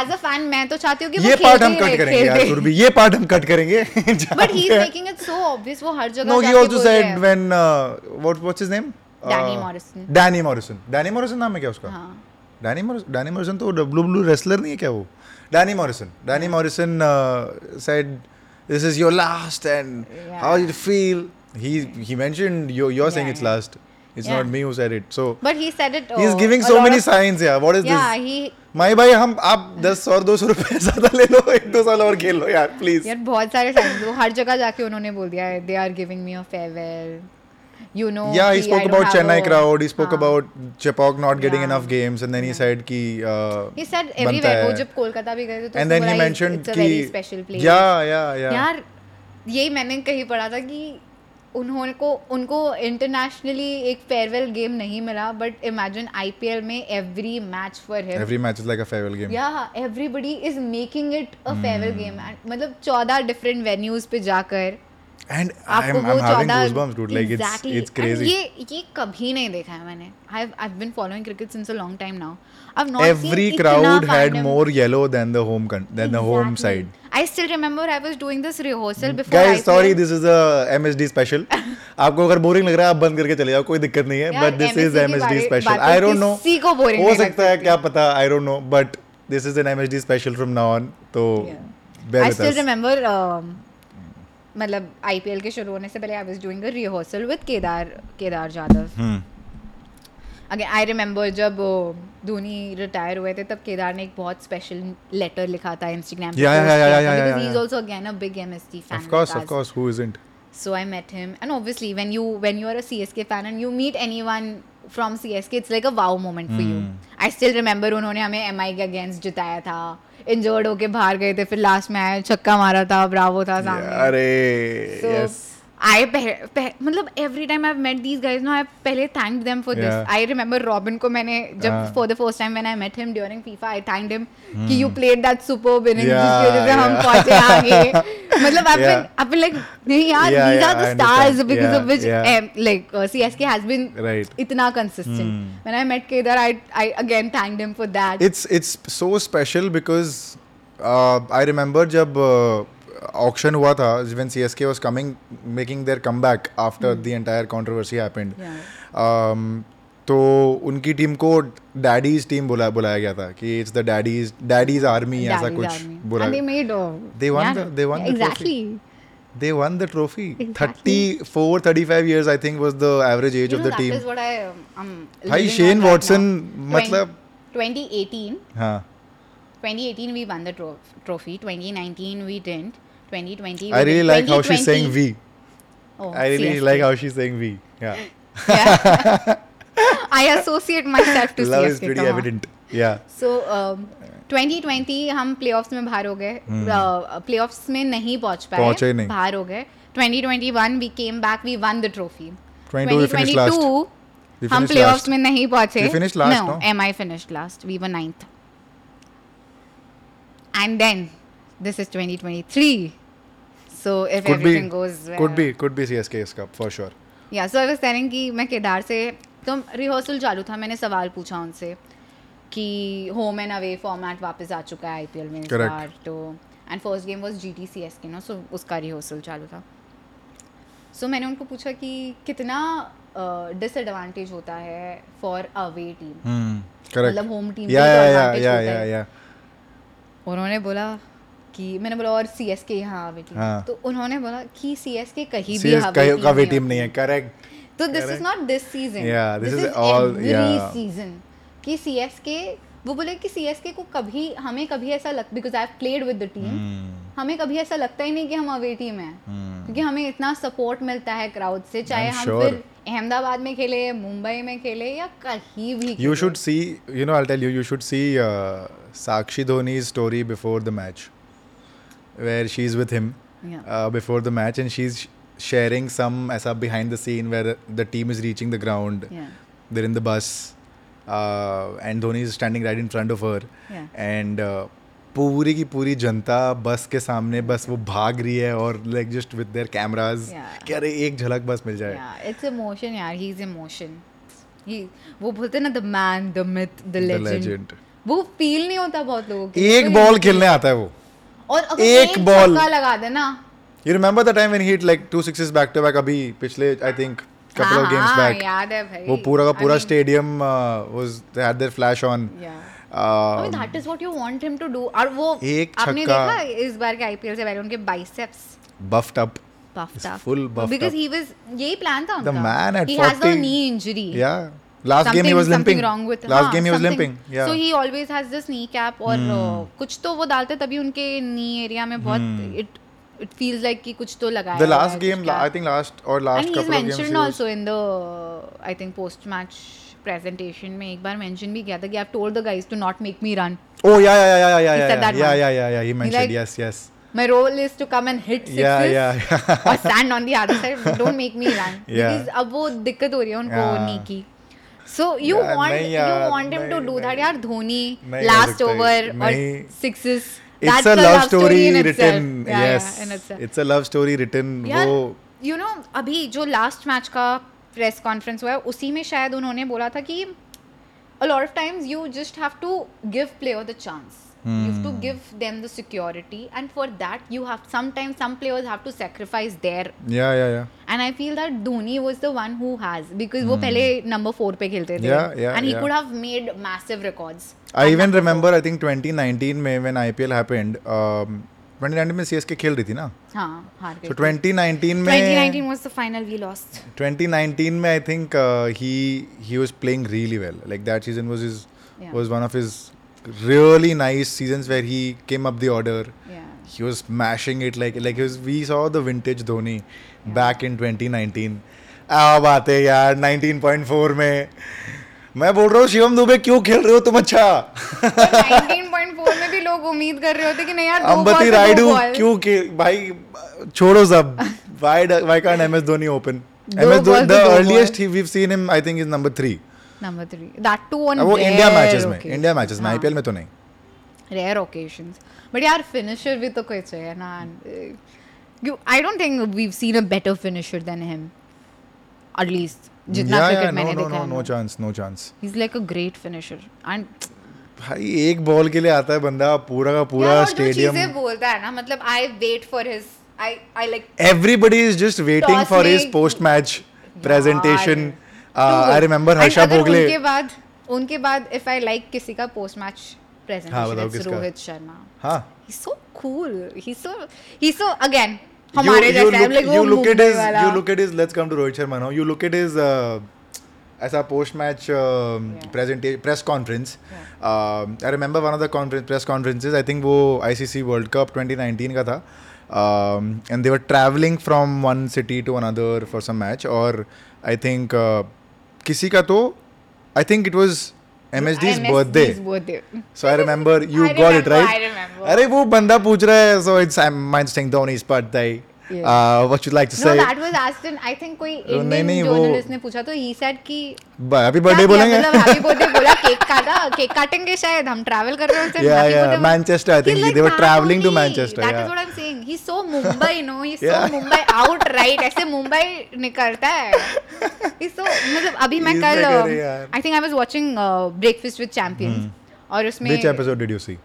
एज अ फैन मैं तो चाहती हूँ कि ये पार्ट हम कट करेंगे यार सुरभि ये पार्ट हम कट करेंगे but he is making it so obvious वो हर जगह no he also said when what what's his name Danny Morrison Danny Morrison Danny Morrison नाम है क्या उसका हां डैनी मॉरिसन डैनी मॉरिसन तो डब्ल्यू ब्लू रेसलर नहीं है क्या वो Danny Morrison Danny Morrison said this is your last and how you feel he he mentioned your your saying it's last it's yeah. not me who said it so but he said it oh, he's giving so many of, signs yeah what is yeah, this he my भाई हम आप दस और दो सौ रुपए ज्यादा ले लो एक दो साल और खेल लो यार प्लीज यार बहुत सारे वो हर जगह जाके उन्होंने बोल दिया they are giving me a farewell you know yeah he spoke about Chennai crowd he spoke about Chepauk not getting enough games and then he said कि ही सेड एवरीवेयर वो जब कोलकाता भी गए थे तो एंड देन ही मेंशनड कि या या या यार यही मैंने कहीं पढ़ा था कि उन्होंने को उनको इंटरनेशनली एक फेयरवेल गेम नहीं मिला बट इमेजिन आईपीएल में every match for him every match is like a farewell game yeah everybody is making it a farewell game मतलब 14 डिफरेंट वेन्यूज पे जाकर and I am having goosebumps dude like it's it's crazy ये ये कभी नहीं देखा है मैंने I have been following cricket since a long time now I've not every seen crowd had fandom. more yellow than the home con- than exactly. the home side. I still remember I was doing this rehearsal hmm. before. Guys, I sorry, this is a MSD special. आपको अगर boring लग रहा है आप बंद करके चले जाओ कोई दिक्कत नहीं है but this is M D special I don't know को बोरिंग हो सकता है क्या पता I don't know but this is an M D special from now on तो आई स्टिल रिमेंबर मतलब आईपीएल के शुरू होने से पहले I was doing a rehearsal with Kedar Kedar Jadhav again I remember जब धोनी रिटायर हुए थे तब केदार ने एक बहुत स्पेशल लेटर लिखा था इंस्टाग्राम पे he is also again a big MSD fan of course of course who isn't so I met him and obviously when you when you are a CSK fan and you meet anyone from CSK it's like a wow moment for you I still remember उन्होंने हमें MI के against जिताया था injured होके बाहर गए थे फिर लास्ट मैच छक्का मारा था ब्रावो था सामने अरे यस आई मतलब every time I met these guys no I पहले thank them for this I remember Robin को मैंने जब for the first time when I met him during FIFA I thank him कि you played that super winning जिसकी वजह से हम पहुंचे आगे मतलब I been I been like नहीं यार these are the stars because of which like CSK has been इतना consistent when I met Kedar I I again thank him for that it's it's so special because I remember जब uh, auction हुआ था when CSK was coming making their comeback after mm. the entire controversy happened yeah. um, तो उनकी team को daddies team बुला बुलाया गया था कि it's the daddy's daddy's army ऐसा कुछ बोला they won they won exactly they won the trophy. Exactly. 34, 35 years, I think, was the average age you know, of the that team. Is what I, um, Hi, Shane Watson, right matlab. 20, 2018. Huh. 2018 we won the tro- trophy. 2019 we didn't. 2020. I really like how she's saying "we." Oh, I really CST. like how she's saying "we." Yeah. yeah. I associate myself to Love CSK. is pretty evident. Yeah. So um, 2020 हम playoffs. में बाहर हो गए playoffs hmm. uh, में नहीं पहुंच पाए पहुंचे नहीं बाहर हो गए 2021 we came back we won the trophy 2022 हम प्लेऑफ्स में नहीं पहुंचे finish last no M I finished last we were ninth and then this is 2023 So if could everything be, goes well. Could be, could be CSK's cup for sure. Yeah, so I was telling कि मैं केदार से तो rehearsal चालू था मैंने सवाल पूछा उनसे कि होम एंड अवे फॉर्मेट वापस आ चुका है आईपीएल में इस बार तो and first game was GT CSK no so उसका रिहर्सल चालू था सो so, मैंने उनको पूछा कि कितना डिसएडवांटेज uh, होता है फॉर अवे टीम मतलब होम टीम उन्होंने बोला कि मैंने बोला और सी एस के यहाँ अवे हाँ. तो उन्होंने बोला कि सी एस के कहीं भी अवे टीम नहीं है करेक्ट तो this is not this season this is all season कि सी एस के वो बोले कि सी एस के को कभी हमें कभी ऐसा लग because I played with the team हमें कभी ऐसा लगता ही नहीं कि हम अवे टीम है क्योंकि हमें इतना सपोर्ट मिलता है क्राउड से चाहे हम फिर अहमदाबाद में खेले मुंबई में खेले या कहीं भी you should see you know I tell you you should see Sakshi Dhoni story before the match where she's with him yeah. uh, before the match, and she's sharing some as a behind the scene where the team is reaching the ground. Yeah. They're in the bus, uh, and Dhoni is standing right in front of her, yeah. and. Uh, पूरी की पूरी जनता बस के सामने बस वो भाग रही है और like just with their cameras कि अरे एक झलक बस मिल जाए इट्स इमोशन यार ही इज इमोशन ही वो बोलते ना the man the myth the legend वो फील नहीं होता बहुत लोगों को एक बॉल खेलने आता है वो और अगर एक, बॉल लगा देना you remember the time when he hit like two sixes back to back अभी पिछले I think couple of games back याद है भाई वो पूरा का पूरा stadium was they had their flash on that is what you want him to do और वो एक आपने देखा इस बार के आईपीएल से पहले उनके biceps buffed up buffed up full buffed because up. he was यही प्लान था उनका the man at he 40, has a knee injury yeah last something, game he was limping wrong with last हाँ, game he was limping yeah so he always has this knee cap और hmm. uh, कुछ तो वो डालते तभी उनके knee area में बहुत hmm. it it feels like कि कुछ तो लगाया the last game la- I think last or last and couple of games mentioned also in the I think post match presentation में एक बार mention भी किया था कि I've told the guys to not make me run oh yeah yeah yeah yeah yeah yeah yeah yeah, yeah yeah yeah he mentioned he like, yes yes my role is to come and hit sixes yeah, yeah, yeah. or stand on the other side don't make me run yeah. because अब वो दिक्कत हो रही है उनको yeah. knee की So you yeah, want yaar, you want him nahin, to do nahin, that, yaar? Dhoni last over or sixes. It's a, a love story in written. Yeah, yes, yeah, in itself. it's a love story written. Yeah, वो you know अभी जो last match का press conference हुआ है उसी में शायद उन्होंने बोला था कि a lot of times you just have to give player the chance you have to Hmm. give them the security and for that you have sometimes some players have to sacrifice their yeah yeah yeah and I feel that Dhoni was the one who has because वो पहले number four पे खेलते थे Hmm. Yeah, yeah, and he yeah. could have made massive records I at even number remember I think 2019 में when IPL happened um, 2019 में CSK खेल रही थी ना four. हाँ हार गए so थे। 2019 में 2019 was the final we lost 2019 में I think uh, he he was playing really well. Like that season was his Yeah. was one of his really nice seasons where he came up the order. Yeah. He was mashing it like like was, we saw the vintage Dhoni yeah. back in 2019. आ बात यार 19.4 में मैं बोल रहा हूँ शिवम दुबे क्यों खेल रहे हो तुम अच्छा 19.4 में भी लोग उम्मीद कर रहे होते कि नहीं यार राइडू क्यों भाई छोड़ो सब why why can't MS Dhoni open MS the earliest we have seen him I think is number 3 number three that too on वो इंडिया मैचेस में इंडिया मैचेस में आईपीएल हाँ. में तो नहीं रेयर ओकेजन्स बट यार फिनिशर भी तो कोई चाहिए ना you I don't think we seen a better finisher than him at least जितना क्रिकेट मैंने देखा no chance no chance he is like a great finisher and भाई एक बॉल के लिए आता है बंदा पूरा का पूरा स्टेडियम चीजें बोलता है ना मतलब I wait for his I I like everybody is just waiting for his post match presentation I remember Harsha Bhogle उनके बाद उनके बाद इफ आई लाइक किसी का post match presentation Rohit Sharma हां he so cool he so he so again हमारे जैसे like you look at is you look at is let's come to Rohit Sharma now you look at is ऐसा post match presentation press conference I remember one of the conference press conferences I think वो ICC world cup 2019 का था and they were travelling from one city to another for some match और I think किसी का तो I think it was M H D birthday so I remember you got it right अरे वो बंदा पूछ रहा है so it's I mind Singh Dhoni is thy what you like to say no that was asked in I think कोई Indian journalist ने पूछा तो ही सेड कि हैप्पी बर्थडे बोलेंगे मतलब हैप्पी बर्थडे बोला केक काटा केक काटेंगे शायद हम ट्रैवल कर रहे हैं या या Manchester I think they were travelling to Manchester that is what I am saying he so Mumbai no he so Mumbai out right ऐसे मुंबई निकलता है ही सो मतलब अभी मैं कल I think I was watching breakfast with champions और उसमें which episode did you see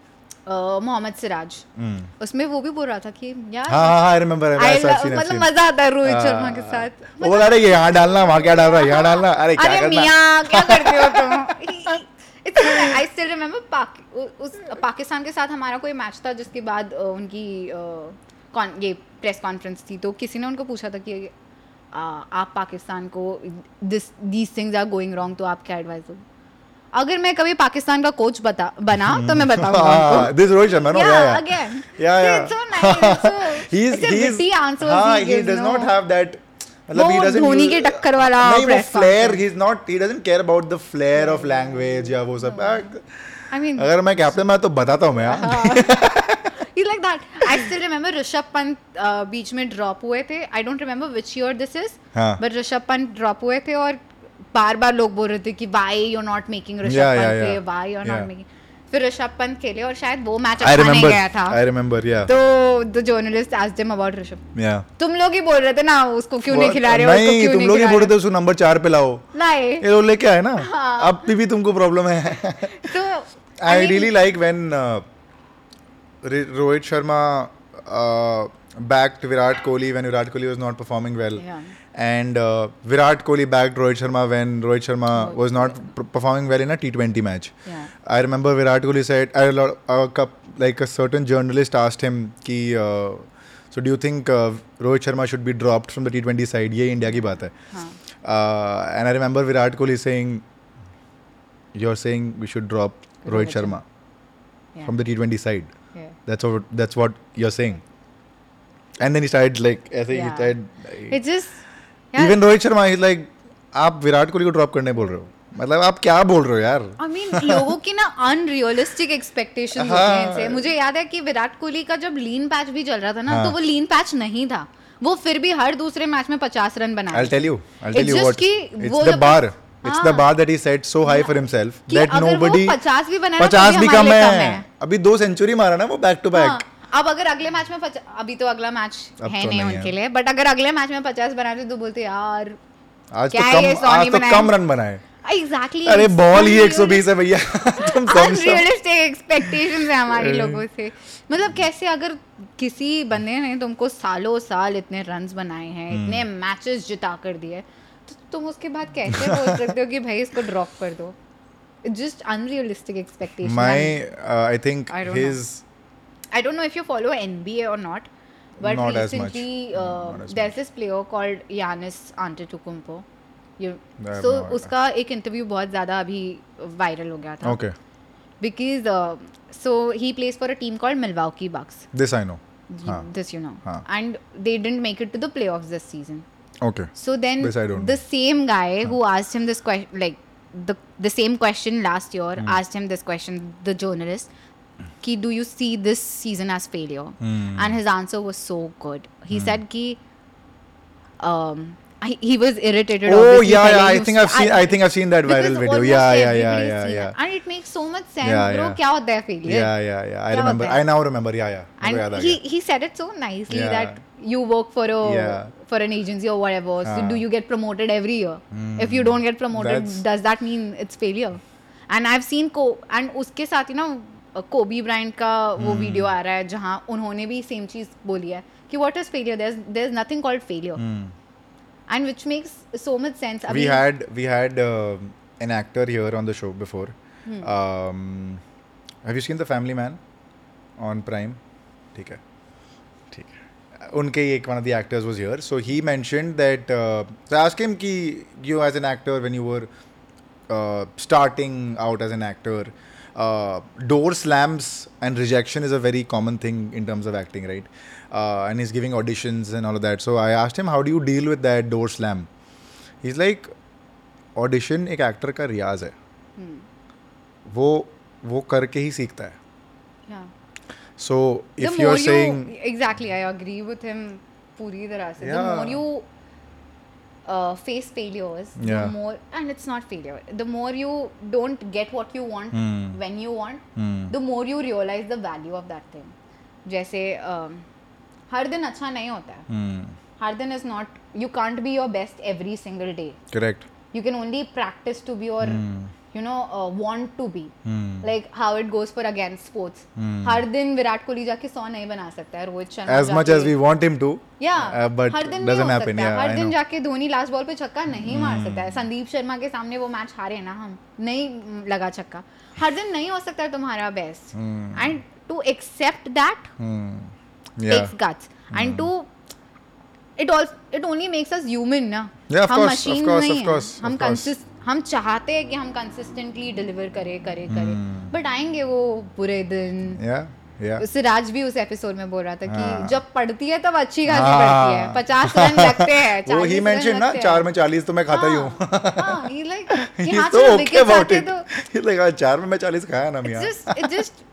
Mohammed Siraj hmm. उसमें वो भी बोल रहा था कि यार आई हाँ, हाँ, हाँ, मतलब मजा आता है रोहित शर्मा के साथ वो बता रहे यहाँ डालना वहाँ क्या डाल रहा है यहाँ डालना अरे क्या करते हो तुम आई स्टिल रिमेम्बर उस पाकिस्तान के साथ हमारा कोई मैच था जिसके बाद उनकी ये प्रेस कॉन्फ्रेंस थी तो किसी ने उनको पूछा था कि आप पाकिस्तान को this these things are going wrong तो आप क्या एडवाइस दोगे अगर मैं कभी पाकिस्तान का कोच बता बना तो मैं बताऊंगा this Rohit Sharma no yeah yeah yeah he is he is answer he does not have that मतलब ही डजंट धोनी के टक्कर वाला नहीं वो flair he is not he doesn't care about the flair of language या वो सब आई मीन uh, अगर मैं कैप्टन मैं तो बताता हूं मैं यार हाँ। हाँ। uh, बीच में ड्रॉप हुए थे. I don't remember which year this is but Rishabh Pant drop हुए थे और बार बार लोग बोल रहे थे कि why you not making Rishabh Pant play why you not making फिर ऋषभ पंत खेले और शायद वो मैच अच्छा नहीं गया था आई रिमेंबर या तो the journalist asked him about Rishabh या तुम लोग ही बोल रहे थे ना उसको क्यों नहीं खिला रहे हो उसको क्यों तुम लोग ही बोल रहे थे उसको नंबर 4 पे लाओ नहीं ये लोग लेके आए ना हाँ। अब भी भी तुमको प्रॉब्लम है तो I really like when Rohit Sharma back Virat Kohli when Virat Kohli was not performing well. Yeah. and uh, Virat Kohli backed Rohit Sharma when Rohit Sharma oh, was not yeah. p- performing well in a T20 match. Yeah. I remember Virat Kohli said, I, a cup, like a certain journalist asked him, ki, uh, so do you think uh, Rohit Sharma should be dropped from the T20 side? Ye India ki baat hai. Uh, and I remember Virat Kohli saying, you're saying we should drop Rohit, Rohit Sharma yeah. from the T20 side. That's what that's what you're saying. And then he started like, I think he started. it's just even Rohit Sharma is like आप विराट कोहली को drop करने बोल रहे हो मतलब आप क्या बोल रहे हो यार आई I मीन mean, लोगों की ना अनरियलिस्टिक एक्सपेक्टेशन हाँ। मुझे याद है कि विराट कोहली का जब लीन पैच भी चल रहा था ना हाँ. तो वो लीन पैच नहीं था वो फिर भी हर दूसरे मैच में पचास रन बना tell you I tell you what it's the bar it's the bar that he set so high for himself that nobody 50 भी बनाया 50 तो भी कम है अभी दो सेंचुरी मारा ना वो बैक टू बैक अब अगर अगले मैच में अभी तो अगला मैच तो है तो नहीं उनके लिए बट अगर अगले मैच में पचास बनाते तो बोलते यार आज तो क्या तो कम, आज तो कम रन बनाए एग्जैक्टली अरे बॉल ही 120 है भैया तुम रियलिस्टिक एक्सपेक्टेशन है हमारे लोगों से मतलब कैसे अगर किसी बंदे ने तुमको सालों साल इतने रन्स बनाए हैं हम्म। इतने मैचेस जिता कर दिए तो तुम उसके बाद कैसे बोल सकते हो कि भाई इसको ड्रॉप कर दो just unrealistic expectation my I think his I don't know if you follow NBA or not, but not recently as much. uh, not as there's much. this player called Yanis Antetokounmpo. So उसका एक interview बहुत ज़्यादा अभी viral हो गया था called Milwaukee Bucks. This I know. Haan. This you know. Haan. And they didn't make it to the playoffs this season. Okay. So then this I don't the know. same guy Haan. who asked him this question, like the the same question last year mm. asked him this question the journalist ki do you see this season as failure? Hmm. And his answer was so good. He said ki um I, he was irritated. oh obviously, yeah, yeah पहले I he think used I've to- seen I think I've seen that because viral video almost yeah yeah yeah everybody's yeah seen yeah it. And it makes so much sense, Yeah, bro. yeah. क्या होता है failure? yeah yeah yeah I क्या remember होता है? I now remember yeah yeah मुझे याद आ and he गया he said it so nicely Yeah. that you work for a Yeah. for an agency or whatever so हाँ. Hmm. do you get promoted every year if you don't get promoted That's- does that mean it's failure and i've seen को and उसके साथ ही ना कोबी brand का वो hmm. Video आ रहा है जहाँ उन्होंने भी सेम चीज़ बोली है कि what is failure there there is nothing called failure and which makes so much sense we had we had an actor here on the show before have you seen the family man on prime ठीक है ठीक है उनके एक one of the actors was here so he mentioned that I asked him कि you as an actor when you were starting out as an actor door slams and rejection is a very common thing in terms of acting right and is giving auditions and all that so I asked him how do you deal with that door slam is like audition एक actor का रियाज है वो वो करके ही सीखता है so if you are saying exactly I agree with him पूरी तरह से the more you uh, face failures Yeah. the more and it's not failure the more you don't get what you want Hmm. when you want Hmm. the more you realize the value of that thing जैसे um, हर दिन अच्छा नहीं होता है Hmm. हर दिन is not you can't be your best every single day correct you can only practice to be or you know want to be like how it goes for against sports हर दिन विराट कोहली जाके सौ नहीं बना सकता है Rohit Sharma as much as we want him to या but हर दिन नहीं हो सकता हर दिन जाके धोनी लास्ट बॉल पे छक्का नहीं hmm. मार सकता है संदीप शर्मा के सामने वो मैच हारे ना हम नहीं लगा छक्का हर दिन नहीं हो सकता तुम्हारा best and to accept that takes guts and to it all it only makes us human ना हम मशीन नहीं हम कंसिस्ट हम चाहते हैं कि हम कंसिस्टेंटली डिलीवर करें करें करें बट hmm. आएंगे वो बुरे दिन yeah. Yeah. सिराज भी उस एपिसोड में बोल रहा था कि हाँ. जब पढ़ती है तब अच्छी खासी हाँ. पढ़ती है पचास रन लगते हैं वो ही मेंशन ना चार में चालीस तो मैं खाता ही हाँ। हूँ लाइक हाँ, तो, तो। हाँ, चार में मैं चालीस खाया ना मैं जस्ट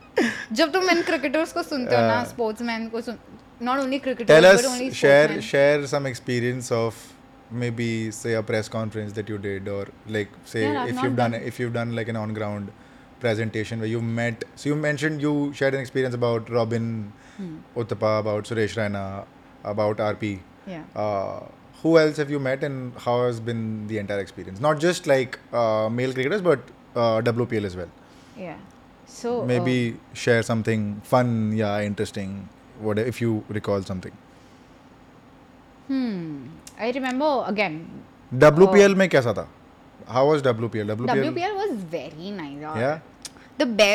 जब तुम इन क्रिकेटर्स को सुनते हो ना स्पोर्ट्समैन को not only cricketers share share some experience of maybe say a press conference that you did or like say yeah, if you've done, done if you've done like an on ground presentation where you met so you mentioned you shared an experience about Robin hmm. Uttapa about Suresh Raina about RP yeah uh, who else have you met and how has been the entire experience not just like uh, male cricketers but uh, WPL as well yeah so uh, maybe uh, share something fun yeah interesting what if you recall something hmm I remember again WPL में कैसा था how was WPL WPL WPL was very nice yeah the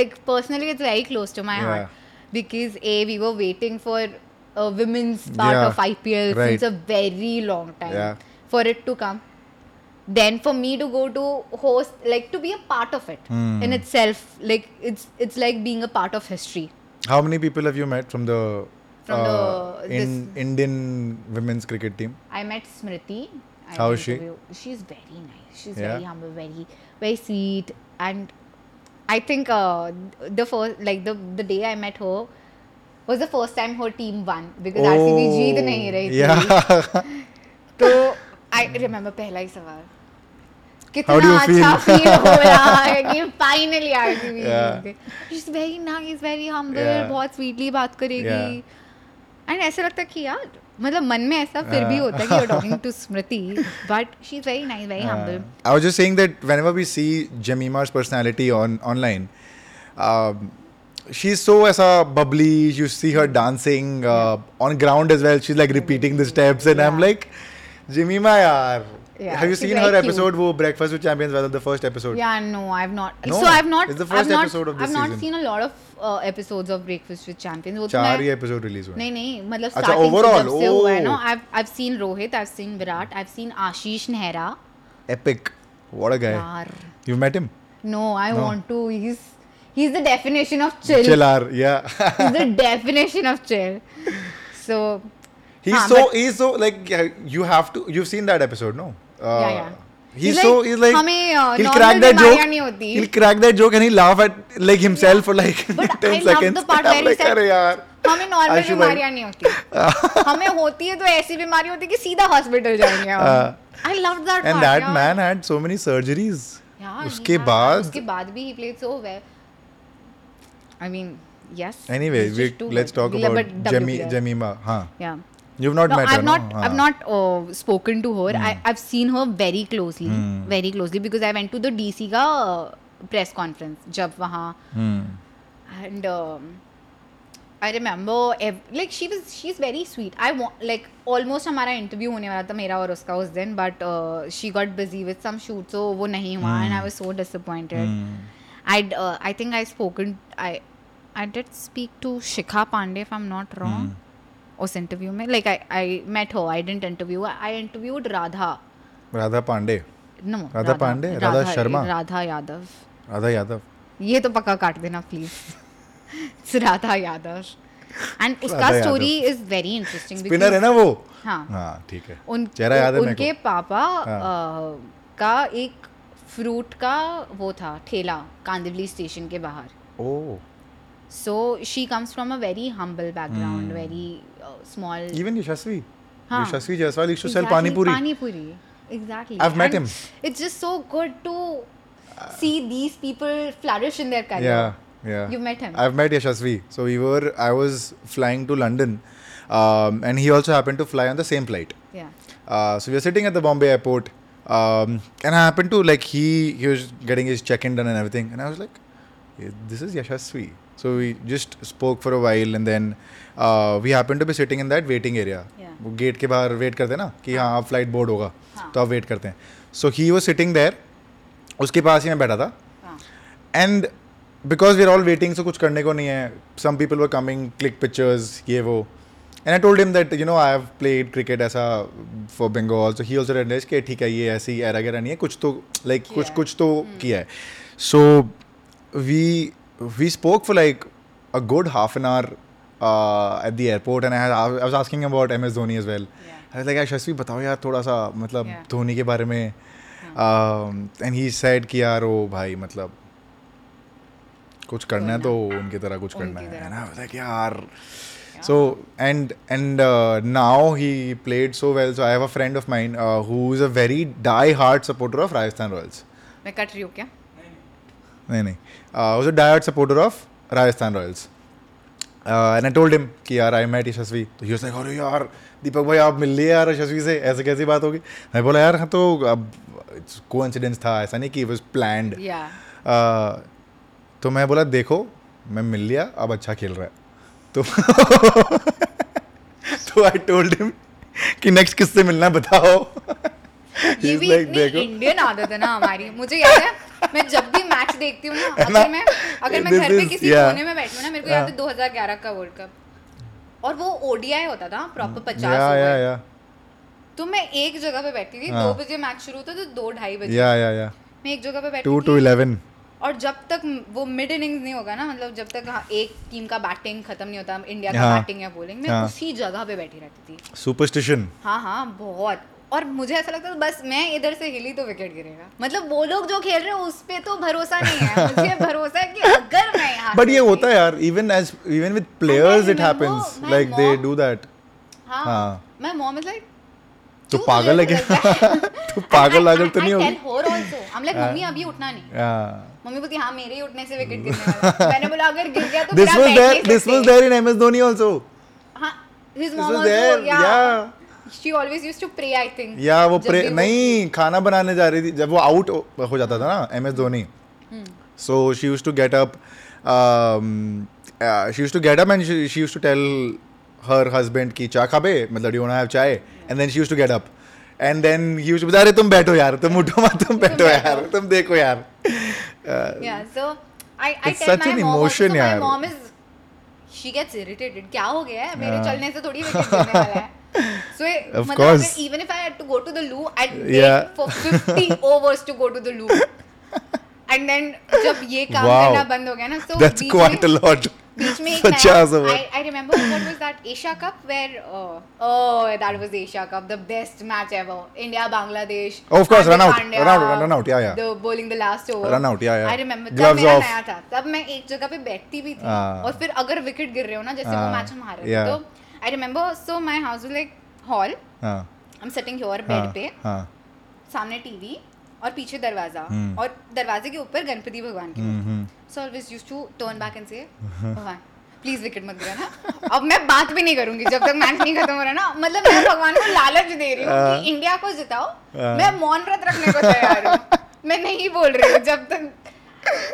like personally it's very close to my heart because a we were waiting for a women's part yeah, of IPL right. since a very long time yeah. for it to come. Then for me to go to host, like to be a part of it mm. in itself, like it's it's like being a part of history. How many people have you met from the from uh, the in, this, Indian women's cricket team? I met Smriti. I How is she? She's very nice. She's yeah. very humble, very very sweet, and I think uh, the first like the the day I met her was the first time her team won because oh, RCB जीत नहीं रही थी. Yeah. So I remember pehla hi sawal. How do you feel? finally है कि finally She's very nice, very humble, yeah. बहुत sweetly बात करेगी. Yeah. And ऐसा लगता है कि यार मतलब मन में ऐसा फिर भी होता है कि you talking to Smriti but she is very nice very humble I was just saying that whenever we see Jemimah's personality on online she is so as a bubbly. You see her dancing uh, on ground as well. She's like repeating the steps, and yeah. I'm like, Jemima, yaar. Yeah, have you seen her episode cute. wo breakfast with champions was the first episode yeah no i've not no, so i've not it's the 1st episode of this i've not seen a lot of episodes of breakfast with champions वो तो चार ही episode release हुए नहीं नहीं मतलब अच्छा overall O I know ना I I have seen Rohit I have seen Virat I have seen Ashish Nehra epic what a guy you met him no I want to he is he is the definition of chill chiller yeah he is the definition of chill so He's हाँ, so but, he's so like you have to you've seen that episode no? Uh, yeah yeah. he's, he's so like, he's like हमें uh, he'll crack that joke नहीं होती he'll crack that joke and he'll laugh at like himself yeah. for like but 10 I seconds the part I'm like अरे यार हमें normal बीमारियां नहीं होती हमें होती है तो ऐसी बीमारी होती है कि सीधा हॉस्पिटल जाएंगे हम I love that and that man had so many surgeries उसके बाद उसके बाद भी he played so well I mean yes anyways we, let's talk about Jemima. Jemima huh yeah You've not no, met I've her, Not, no? I've ah. not uh, spoken to her. Mm. I, hmm. I've seen her very closely, mm. very closely because I went to the DC का press conference जब वहाँ and I remember like she was she is very sweet I like almost हमारा interview होने वाला था मेरा और उसका उस दिन but she got busy with some shoot so वो नहीं हुआ and I was so disappointed I I think I spoken I I did speak to Shikha Pandey if I am not wrong उस इंटरव्यू में like I I met हो I didn't interview I interviewed Radha Radha Pandey no Radha Pandey Radha Sharma Radha Yadav Radha Yadav ये तो पक्का काट देना please Radha Yadav and उसका story is very interesting spinner है ना वो हाँ।, हाँ ठीक है उन चेहरा याद है उनके पापा हाँ। का एक फ्रूट का वो था ठेला कांदिवली स्टेशन के बाहर oh So she comes from a very humble background, hmm. very uh, small. Even Yashasvi. Yashasvi Jaiswal used to exactly. sell pani puri. Pani puri. Exactly. I've and met him. It's just so good to uh, see these people flourish in their career. Yeah. Yeah. You met him. I've met Yashasvi. So we were I was flying to London. Um, and he also happened to fly on the same flight. Yeah. Uh, so we were sitting at the Bombay airport. Um, and I happened to like he he was getting his check-in done and everything. And I was like, this is Yashasvi. So we just spoke for a while and then uh, we happened to be sitting in that waiting area. Yeah. वो gate के बाहर wait करते हैं ना कि हाँ आप flight board होगा हाँ. तो आप वेट करते हैं सो ही वो सिटिंग देयर उसके पास ही मैं बैठा था and because we are all waiting so कुछ करने को नहीं है some people were coming click pictures ये वो and I told him that you know I have played cricket ऐसा for Bengal so he also रेडलेस कि ठीक है ये ऐसी एरा गैरा नहीं है कुछ तो लाइक like, कुछ कुछ तो हम्म। किया है so we we spoke for like a good half an hour uh, at the airport and I, had, I was asking about MS Dhoni as well. Yeah. I was like, Yashasvi बताओ यार थोड़ा सा मतलब yeah. के बारे में and he said कि यार ओ भाई मतलब कुछ करना है तो उनकी तरह कुछ करना है ना लाइक यार so and and now he played so well so I have a friend of mind who is a very die heart supporter of Rajasthan Royals मैं कट रही हूँ क्या नहीं नहीं was a diet supporter of Rajasthan Royals and I told him कि यार आई mat यशस्वी तो use अरे यार दीपक भाई आप मिल लिए यार यशस्वी से ऐसे कैसी बात होगी मैं बोला यार हाँ तो अब को इंसिडेंस था ऐसा नहीं कि वॉज प्लान्ड uh, तो मैं बोला देखो मैं मिल लिया अब अच्छा खेल रहा है तो तो आई टोल्ड हिम कि नेक्स्ट किससे मिलना बताओ ये भी like, इतनी इंडियन आदत है ना हमारी मुझे याद है मैं जब भी मैच देखती हूँ ना अगर मैं अगर मैं घर पे किसी कोने में ना मेरे को याद है का वर्ल्ड कप और वो ओडीआई होता था प्रॉपर पचास तो मैं एक जगह पे बैठती थी दो हाँ। बजे मैच शुरू होता तो दो ढाई बजे मैं एक जगह पे बैठी टू इलेवन और जब तक वो मिड इनिंग्स नहीं होगा ना मतलब जब तक हाँ, एक टीम का बैटिंग खत्म नहीं होता इंडिया का बैटिंग हाँ। या बॉलिंग मैं उसी जगह पे बैठी रहती थी सुपरस्टिशन हाँ हाँ बहुत और मुझे ऐसा लगता था तो बस मैं इधर से हिली तो विकेट गिरेगा मतलब वो लोग जो खेल रहे हैं उस पर तो भरोसा नहीं है मुझे भरोसा है कि अगर मैं बट ये होता है यार even as even with players it happens like they do that हां मैं मॉम इज लाइक तू पागल है क्या तू तो पागल पागल तो नहीं होगी होर also I am like mummy अभी उठना नहीं हाँ. मम्मी बोलती हां मेरे ही उठने से विकेट गिरने वाला मैंने बोला अगर गिर गया तो this was there this was there in MS Dhoni also हां his mom also yeah she always use to pray I think yeah वो प्रे नहीं खाना बनाने जा रही थी जब वो आउट हो जाता था ना M S Dhoni so she use to get up she use to get up and she use to tell her husband की चाय खा बे मतलब you have chai and then she use to get up and then use बता अरे तुम बैठो यार तुम उठो मत तुम बैठो यार तुम देखो यार so I I tell my mom is she gets irritated क्या हो गया है मेरे चलने से थोड़ी विकेट गिरने वाला है So it, of मतलब course. even if I had to go to the loo, I'd yeah. wait for 50 overs to go to the loo. And then जब ये काम wow. करना बंद हो गया ना so that's quite a lot. बीच में पचास over I remember what was that Asia cup where oh that was Asia cup the best match ever India Bangladesh of course run out run out run out yeah yeah the bowling the last over run out yeah yeah I remember तब मेरा आया था तब मैं एक जगह पे बैठती भी थी हाँ। और फिर अगर विकेट गिर रहे हो ना जैसे वो मैच हाँ, हम हारे थे तो I remember so my house was like hall I am sitting here bed पे हाँ। सामने टीवी और पीछे दरवाजा हम्म। और दरवाजे के ऊपर गणपति भगवान की so always use to turn back and say भगवान प्लीज विकेट मत ना अब मैं बात भी नहीं करूंगी जब तक मैच नहीं खत्म हो रहा ना मतलब मैं भगवान को लालच दे रही हूँ कि इंडिया हाँ। को जिताओ हाँ। मैं मौन व्रत रखने को तैयार हूँ मैं नहीं बोल रही हूँ जब तक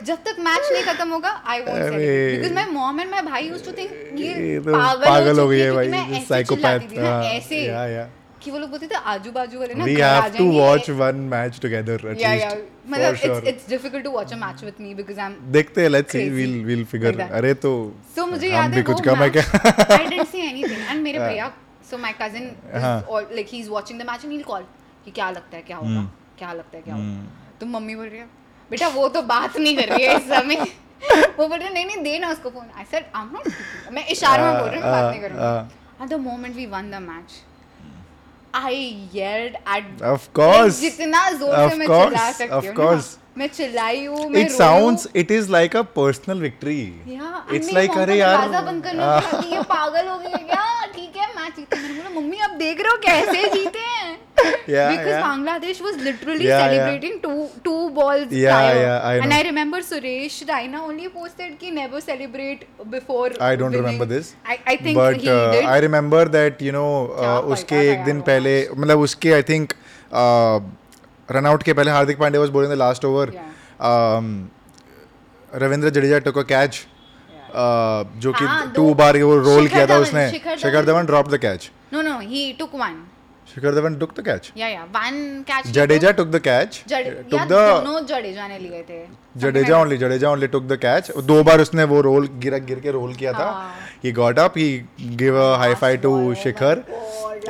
जब तक मैच नहीं खत्म होगा I won't say because my mom and my भाई यूज्ड टू थिंक ये तो पागल हो गई है भाई साइकोपैथ ऐसे या या हाँ। कि वो लोग बोलते थे आजू बाजू वाले ना we have to watch one match together at least मतलब it's it's difficult to watch a match with me because I am देखते हैं let's see we will will figure अरे तो सो मुझे याद है कुछ कम है क्या I didn't see anything and मेरे हाँ। भैया सो माय कजिन और like he is watching the match and he will call कि क्या लगता है क्या होगा हम्म। क्या लगता है क्या होगा हम्म। तो मम्मी बोल रही है बेटा वो तो बात नहीं कर रही है इस समय वो बोल रहे नहीं नहीं देना उसको phone I said I am not मैं इशारों में बोल रहा हूं बात हाँ, नहीं कर करूंगा at the moment we won the match I yelled at of course जितना जोर से मैं चिल्ला सकती हूँ of course मैं चिल्लाई हूँ मैं it sounds it is like a personal victory yeah it's like अरे यार बंद करने ये पागल हो गई क्या ठीक है मैं जीते मम्मी आप देख रहे हो कैसे जीते हैं yeah, because yeah. Bangladesh was literally yeah, celebrating yeah. two two balls yeah, Yeah, I know. And I remember Suresh Raina only posted ki never celebrate before. I don't winning. remember this. I, I think but, he uh, did. I remember that you know uh, उसके एक दिन पहले मतलब उसके I think run out के पहले Hardik Pandya was bowling the last over Ravindra Jadeja took a catch जो कि टू बार वो रोल किया था उसने Shikhar Dhawan drop the catch no no he took one Shikhar Dhawan took the catch. Yeah, yeah. One catch. Jadeja took the catch. Jade, took yeah, the दोनों जडेजा ने लिए थे. Jadeja only Jadeja only took the catch. दो बार उसने वो role गिरा गिर के रोल किया था. He got up. He gave a high five to Shikhar.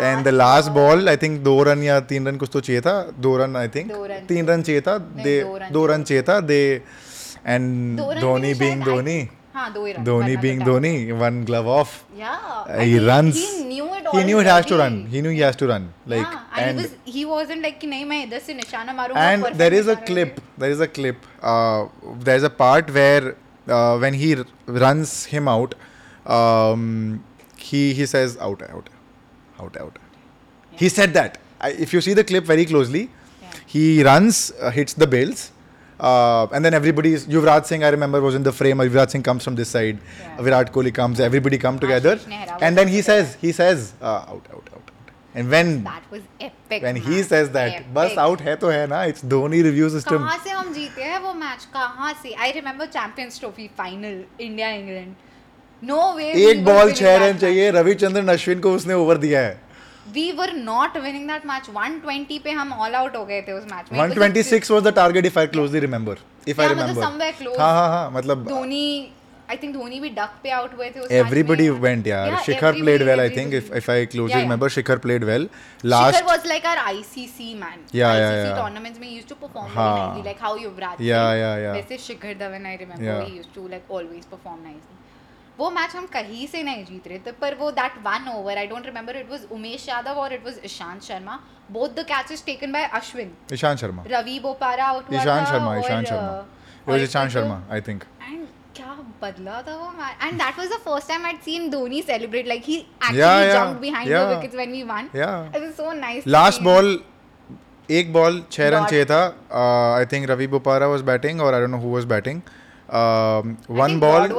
And the last ball I think दो रन या तीन रन कुछ तो चाहिए था दो रन आई थिंक तीन रन चाहिए था दे दो रन चाहिए था दे and Dhoni being Dhoni Haan, Dhoni being Dhoni, one glove off. Yeah, he, runs. He knew it. He knew has to run. He knew he has to run. Like yeah, and, and he, was, not like nahi main idhar se nishana maru, And there is a clip. There is a clip. Uh, there is a part where uh, when he r- runs him out, um, he he says out out out out. Yeah. He said that. I, if you see the clip very closely, yeah. he runs, uh, hits the bells Uh, and then everybody is Yuvraj Singh. I remember was in the frame. Yuvraj Singh comes from this side. Yeah. Virat Kohli comes. Everybody come together. And then he says, he says, uh, out, out, out, And when that was epic. When man. he says that, epic. bus out hai to hai na. It's Dhoni review system. Kahan se hum jeete hai wo match? Kahan se? I remember Champions Trophy final India England. No way. एक ball छह run चाहिए. रविचंद्रन अश्विन को उसने over दिया है. We were not winning that match 120 पे हम all out हो गए थे उस मैच में 126 was the target if I closely remember if I remember somewhere close हां हां हां मतलब धोनी आई थिंक धोनी भी डक पे आउट हुए थे उस एवरीबॉडी वेंट यार Shikhar played well I think if if I closely remember Shikhar played well last Shikhar was like our ICC man या या या टूर्नामेंट्स में used to perform nicely like how Yuvraj या या या वैसे Shikhar Dhawan I remember he used to like always perform nicely वो match हम कहीं से नहीं जीत रहे थे पर वो that one over I don't remember it was Umesh Yadav और it was Ishant Sharma both the catches taken by Ashwin Ishant Sharma Ravi Bopara out हुआ Ishant Sharma uh, Ishant Sharma it was Ishant Sharma I think and क्या बदला था वो match and that was the first time I'd seen Dhoni celebrate like he actually jump behind the wickets when we won it was so nice last ball एक ball छह run चाहिए था I uh, think Ravi Bopara was batting और I don't know who was batting one ball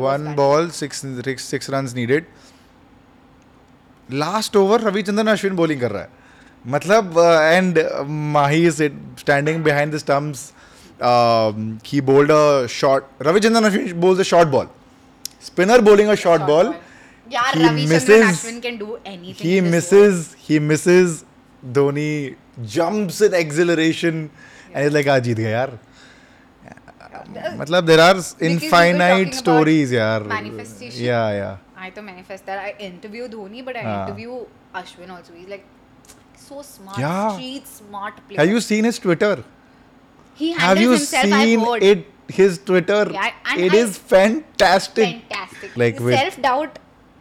one ball six six run runs needed last over Ravichandran Ashwin bowling कर रहा है मतलब and Mahi is it standing behind the stumps he bowled a shot Ravichandran Ashwin bowls a short ball spinner bowling a short ball he Dhoni jumps in acceleration and like आज जीत गया यार मतलब there are infinite stories यार manifestation या या I to manifest that I interview Dhoni but I interview Ashwin also is like so smart yeah. street smart player have you seen his twitter he have you himself, seen it his twitter yeah, and it I, is fantastic fantastic like self doubt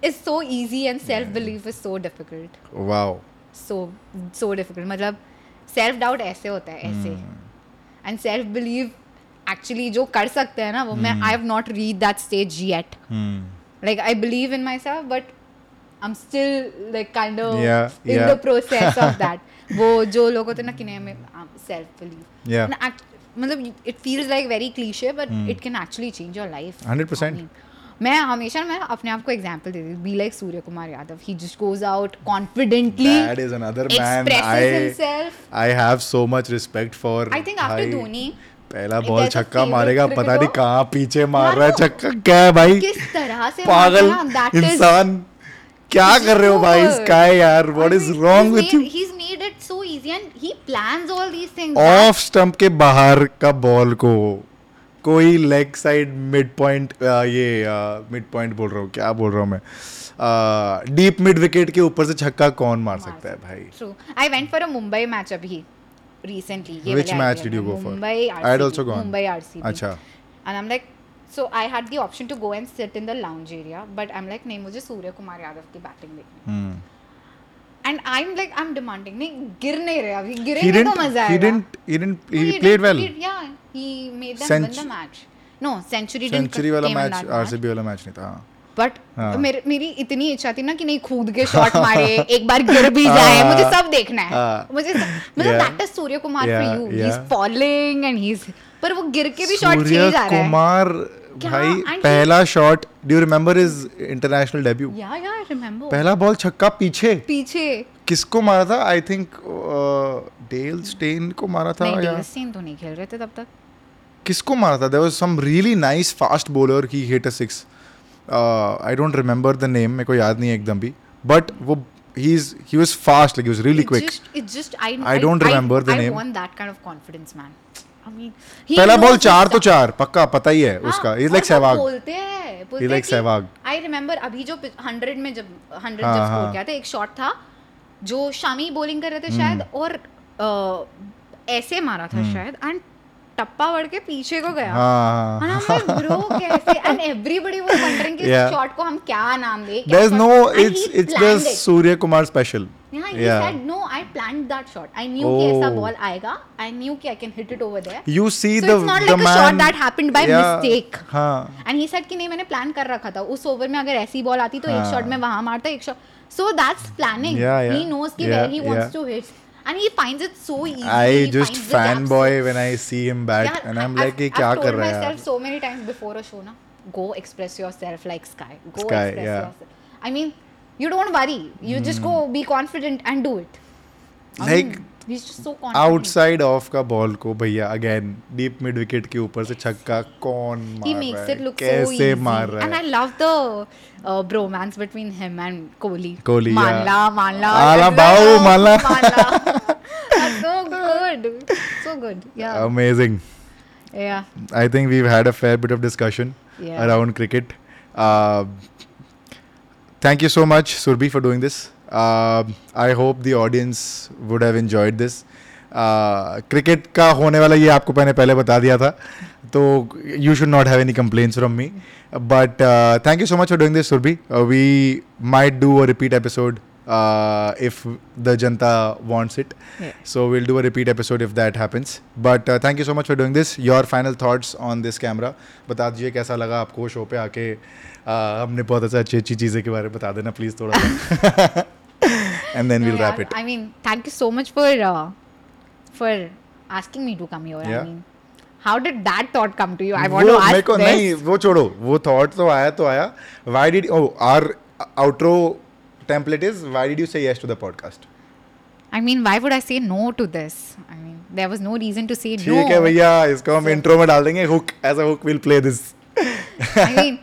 is so easy and self belief is so difficult wow so so difficult मतलब self doubt ऐसे होता है ऐसे and self believe actually जो कर सकते हैं ना वो मैं I have not reached that stage yet like I believe in myself but I am still like kind of in the process of that वो जो लोग होते हैं ना कि नहीं हमें सेल्फ बिलीव मतलब it feels like very cliche but it can actually change your life hundred percent मैं हमेशा मैं अपने आप को एग्जांपल देती हूँ be like Surya Kumar Yadav he just goes out confidently that is another man I I have so much respect for I think after Dhoni पहला ball छक्का मारेगा पता नहीं कहाँ पीछे मार रहा है छक्का क्या है भाई किस तरह से पागल इंसान क्या कर रहे हो भाई स्काई यार what is wrong with you he is made it so easy and he plans all these things off stump के बाहर का बॉल को कोई लेग साइड मिड पॉइंट ये मिड पॉइंट बोल रहा हूँ क्या बोल रहा हूँ मैं डीप मिड विकेट के ऊपर से छक्का कौन मार सकता है भाई I went for a Mumbai match अभी recently ये which match did you go for Mumbai RCB, I had also gone Mumbai RCB अच्छा and I'm like so I had the option to go and sit in the lounge area but I am like नहीं मुझे सूर्य कुमार यादव की batting देखनी and I am like I am demanding नहीं गिर नहीं रहे अभी गिरेंगे तो मजा आएगा he didn't he didn't he played well या he made them win the match no century didn't century वाला मैच आरसीबी वाला मैच नहीं था हां बट हाँ। मेरी इतनी इच्छा थी ना कि नहीं कूद के शॉट मारे एक बार गिर भी जाए हाँ। मुझे सब देखना है हाँ। मुझे मतलब that is Surya Kumar for you he is falling and he is पर वो गिर के भी शॉट चले जा रहा है कुमार भाई पहला shot do remember is international debut या या रिमेंबर पहला बॉल छक्का पीछे पीछे किसको मारा था आई थिंक डेल स्टेन को मारा था नहीं डेल स्टेन तो नहीं खेल रहे थे तब तक किसको मारा था there was some really nice fast bowler he hit a six I don't remember the name मेरे को याद नहीं है एकदम भी बट वो he was fast like he was really it quick just, it's just i i don't I, remember I, the I name i want that kind of confidence man I mean, जो 100 100 Shami bowling कर रहे थे और ऐसे मारा था शायद and टप्पा बढ़ के पीछे को गया ब्रो कैसे एंड एवरीबॉडी वाज वंडरिंग कि इस शॉट को हम क्या नाम दें there is no it's it's just Surya Kumar special Yeah, he yeah. said no. I planned that shot. I knew oh. ऐसा ball आएगा. I knew कि I can hit it over there. You see so the it's not like a man, shot that happened by yeah, mistake. हाँ. And he said कि नहीं मैंने plan कर रखा था. उस ओवर में अगर ऐसी बॉल आती तो हाँ. एक शॉट में वहां मारता एक shot. So that's planning. Yeah, yeah, he knows कि yeah, where he wants yeah. to hit. and he finds it so easy. I just fanboy when I see him bat, yeah, and I'm i like, "Ye kya I've told myself so many times before a show, na, go express yourself like Sky. Go Sky, express yeah. yourself. I mean, you don't worry. You mm. just hmm. go be confident and do it. I like. Mean, outside off का ball को भैया again deep mid wicket के ऊपर से छक्का कौन मार रहा है कैसे मार रहा है and I love the bromance between him and Kohli Kohli माला माला सो गुड सो गुड या अमेजिंग या I think we had a fair bit of discussion around cricket thank you so much Surabhi for doing this I hope the audience would have enjoyed this cricket का होने वाला ये आपको मैंने पहले बता दिया था तो you should not have any complaints from me but thank you so much for doing this Surabhi we might do a repeat episode if the Janata wants it so we'll do a repeat episode if that happens but thank you so much for doing this your final thoughts on this camera बता दीजिए कैसा लगा आपको show पे आके uh, हमने बहुत अच्छी अच्छी अच्छी चीज़ें के बारे में बता देना प्लीज़ थोड़ा and then No, we'll wrap yeah, it I mean, thank you so much for uh, for asking me to come here. Yeah. I mean, how did that thought come to you? I want वो to मेरे ask को this. नहीं वो छोड़ो वो thought तो आया तो आया why did oh our outro template is why did you say yes to the podcast I mean, why would I say no to this? I mean, there was no reason to say no. ठीक है भैया इसको हम intro में डाल देंगे hook as a hook will play this I mean,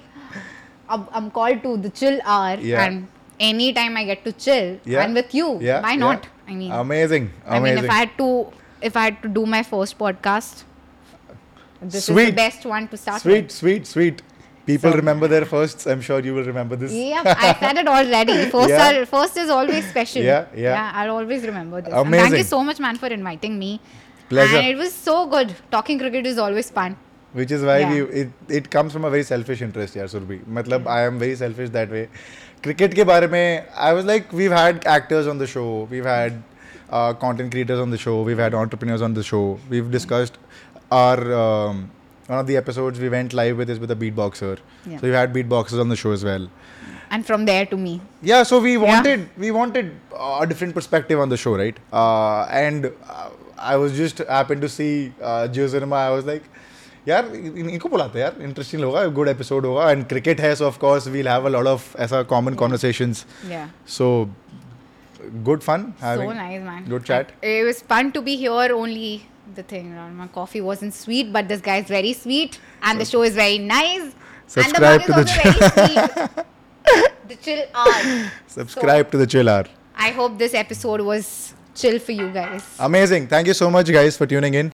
I'm, I'm called to the chill hour, Yeah. and anytime I get to chill yeah. and with you, yeah. why not? Yeah. I mean, amazing. amazing. I mean, if I had to, if I had to do my first podcast, this sweet. is the best one to start. Sweet, with. sweet, sweet. People so, remember their firsts. I'm sure you will remember this. Yeah, I said it already. First, yeah. are, first is always special. Yeah, yeah. yeah I'll always remember this. Amazing. thank you so much, man, for inviting me. Pleasure. And it was so good. Talking cricket is always fun. Which is why yeah. we it, it comes from a very selfish interest, yeah, Surbhi. Matlab, I am very selfish that way. cricket के बारे में I was like we've had actors on the show we've had uh, content creators on the show we've had entrepreneurs on the show we've discussed our um, one of the episodes we went live with is with a beatboxer Yeah. so we've had beatboxers on the show as well And from there to me. yeah so we Yeah. wanted we wanted uh, a different perspective on the show right uh, and uh, i was just happened to see uh, Jio cinema i was like यार इन- इनको बुलाते हैं यार interesting होगा good episode होगा and cricket है so of course we'll have a lot of ऐसा common conversations Yeah. So good fun so nice, man. good chat. It, it was fun to be here. Only the thing, uh, my coffee wasn't sweet, but this guy is very sweet, and the show is very nice. Subscribe and to the the mug is also very sweet. the chill hour. Subscribe to the chill hour I hope this episode was chill for you guys. Amazing. Thank you so much, guys, for tuning in.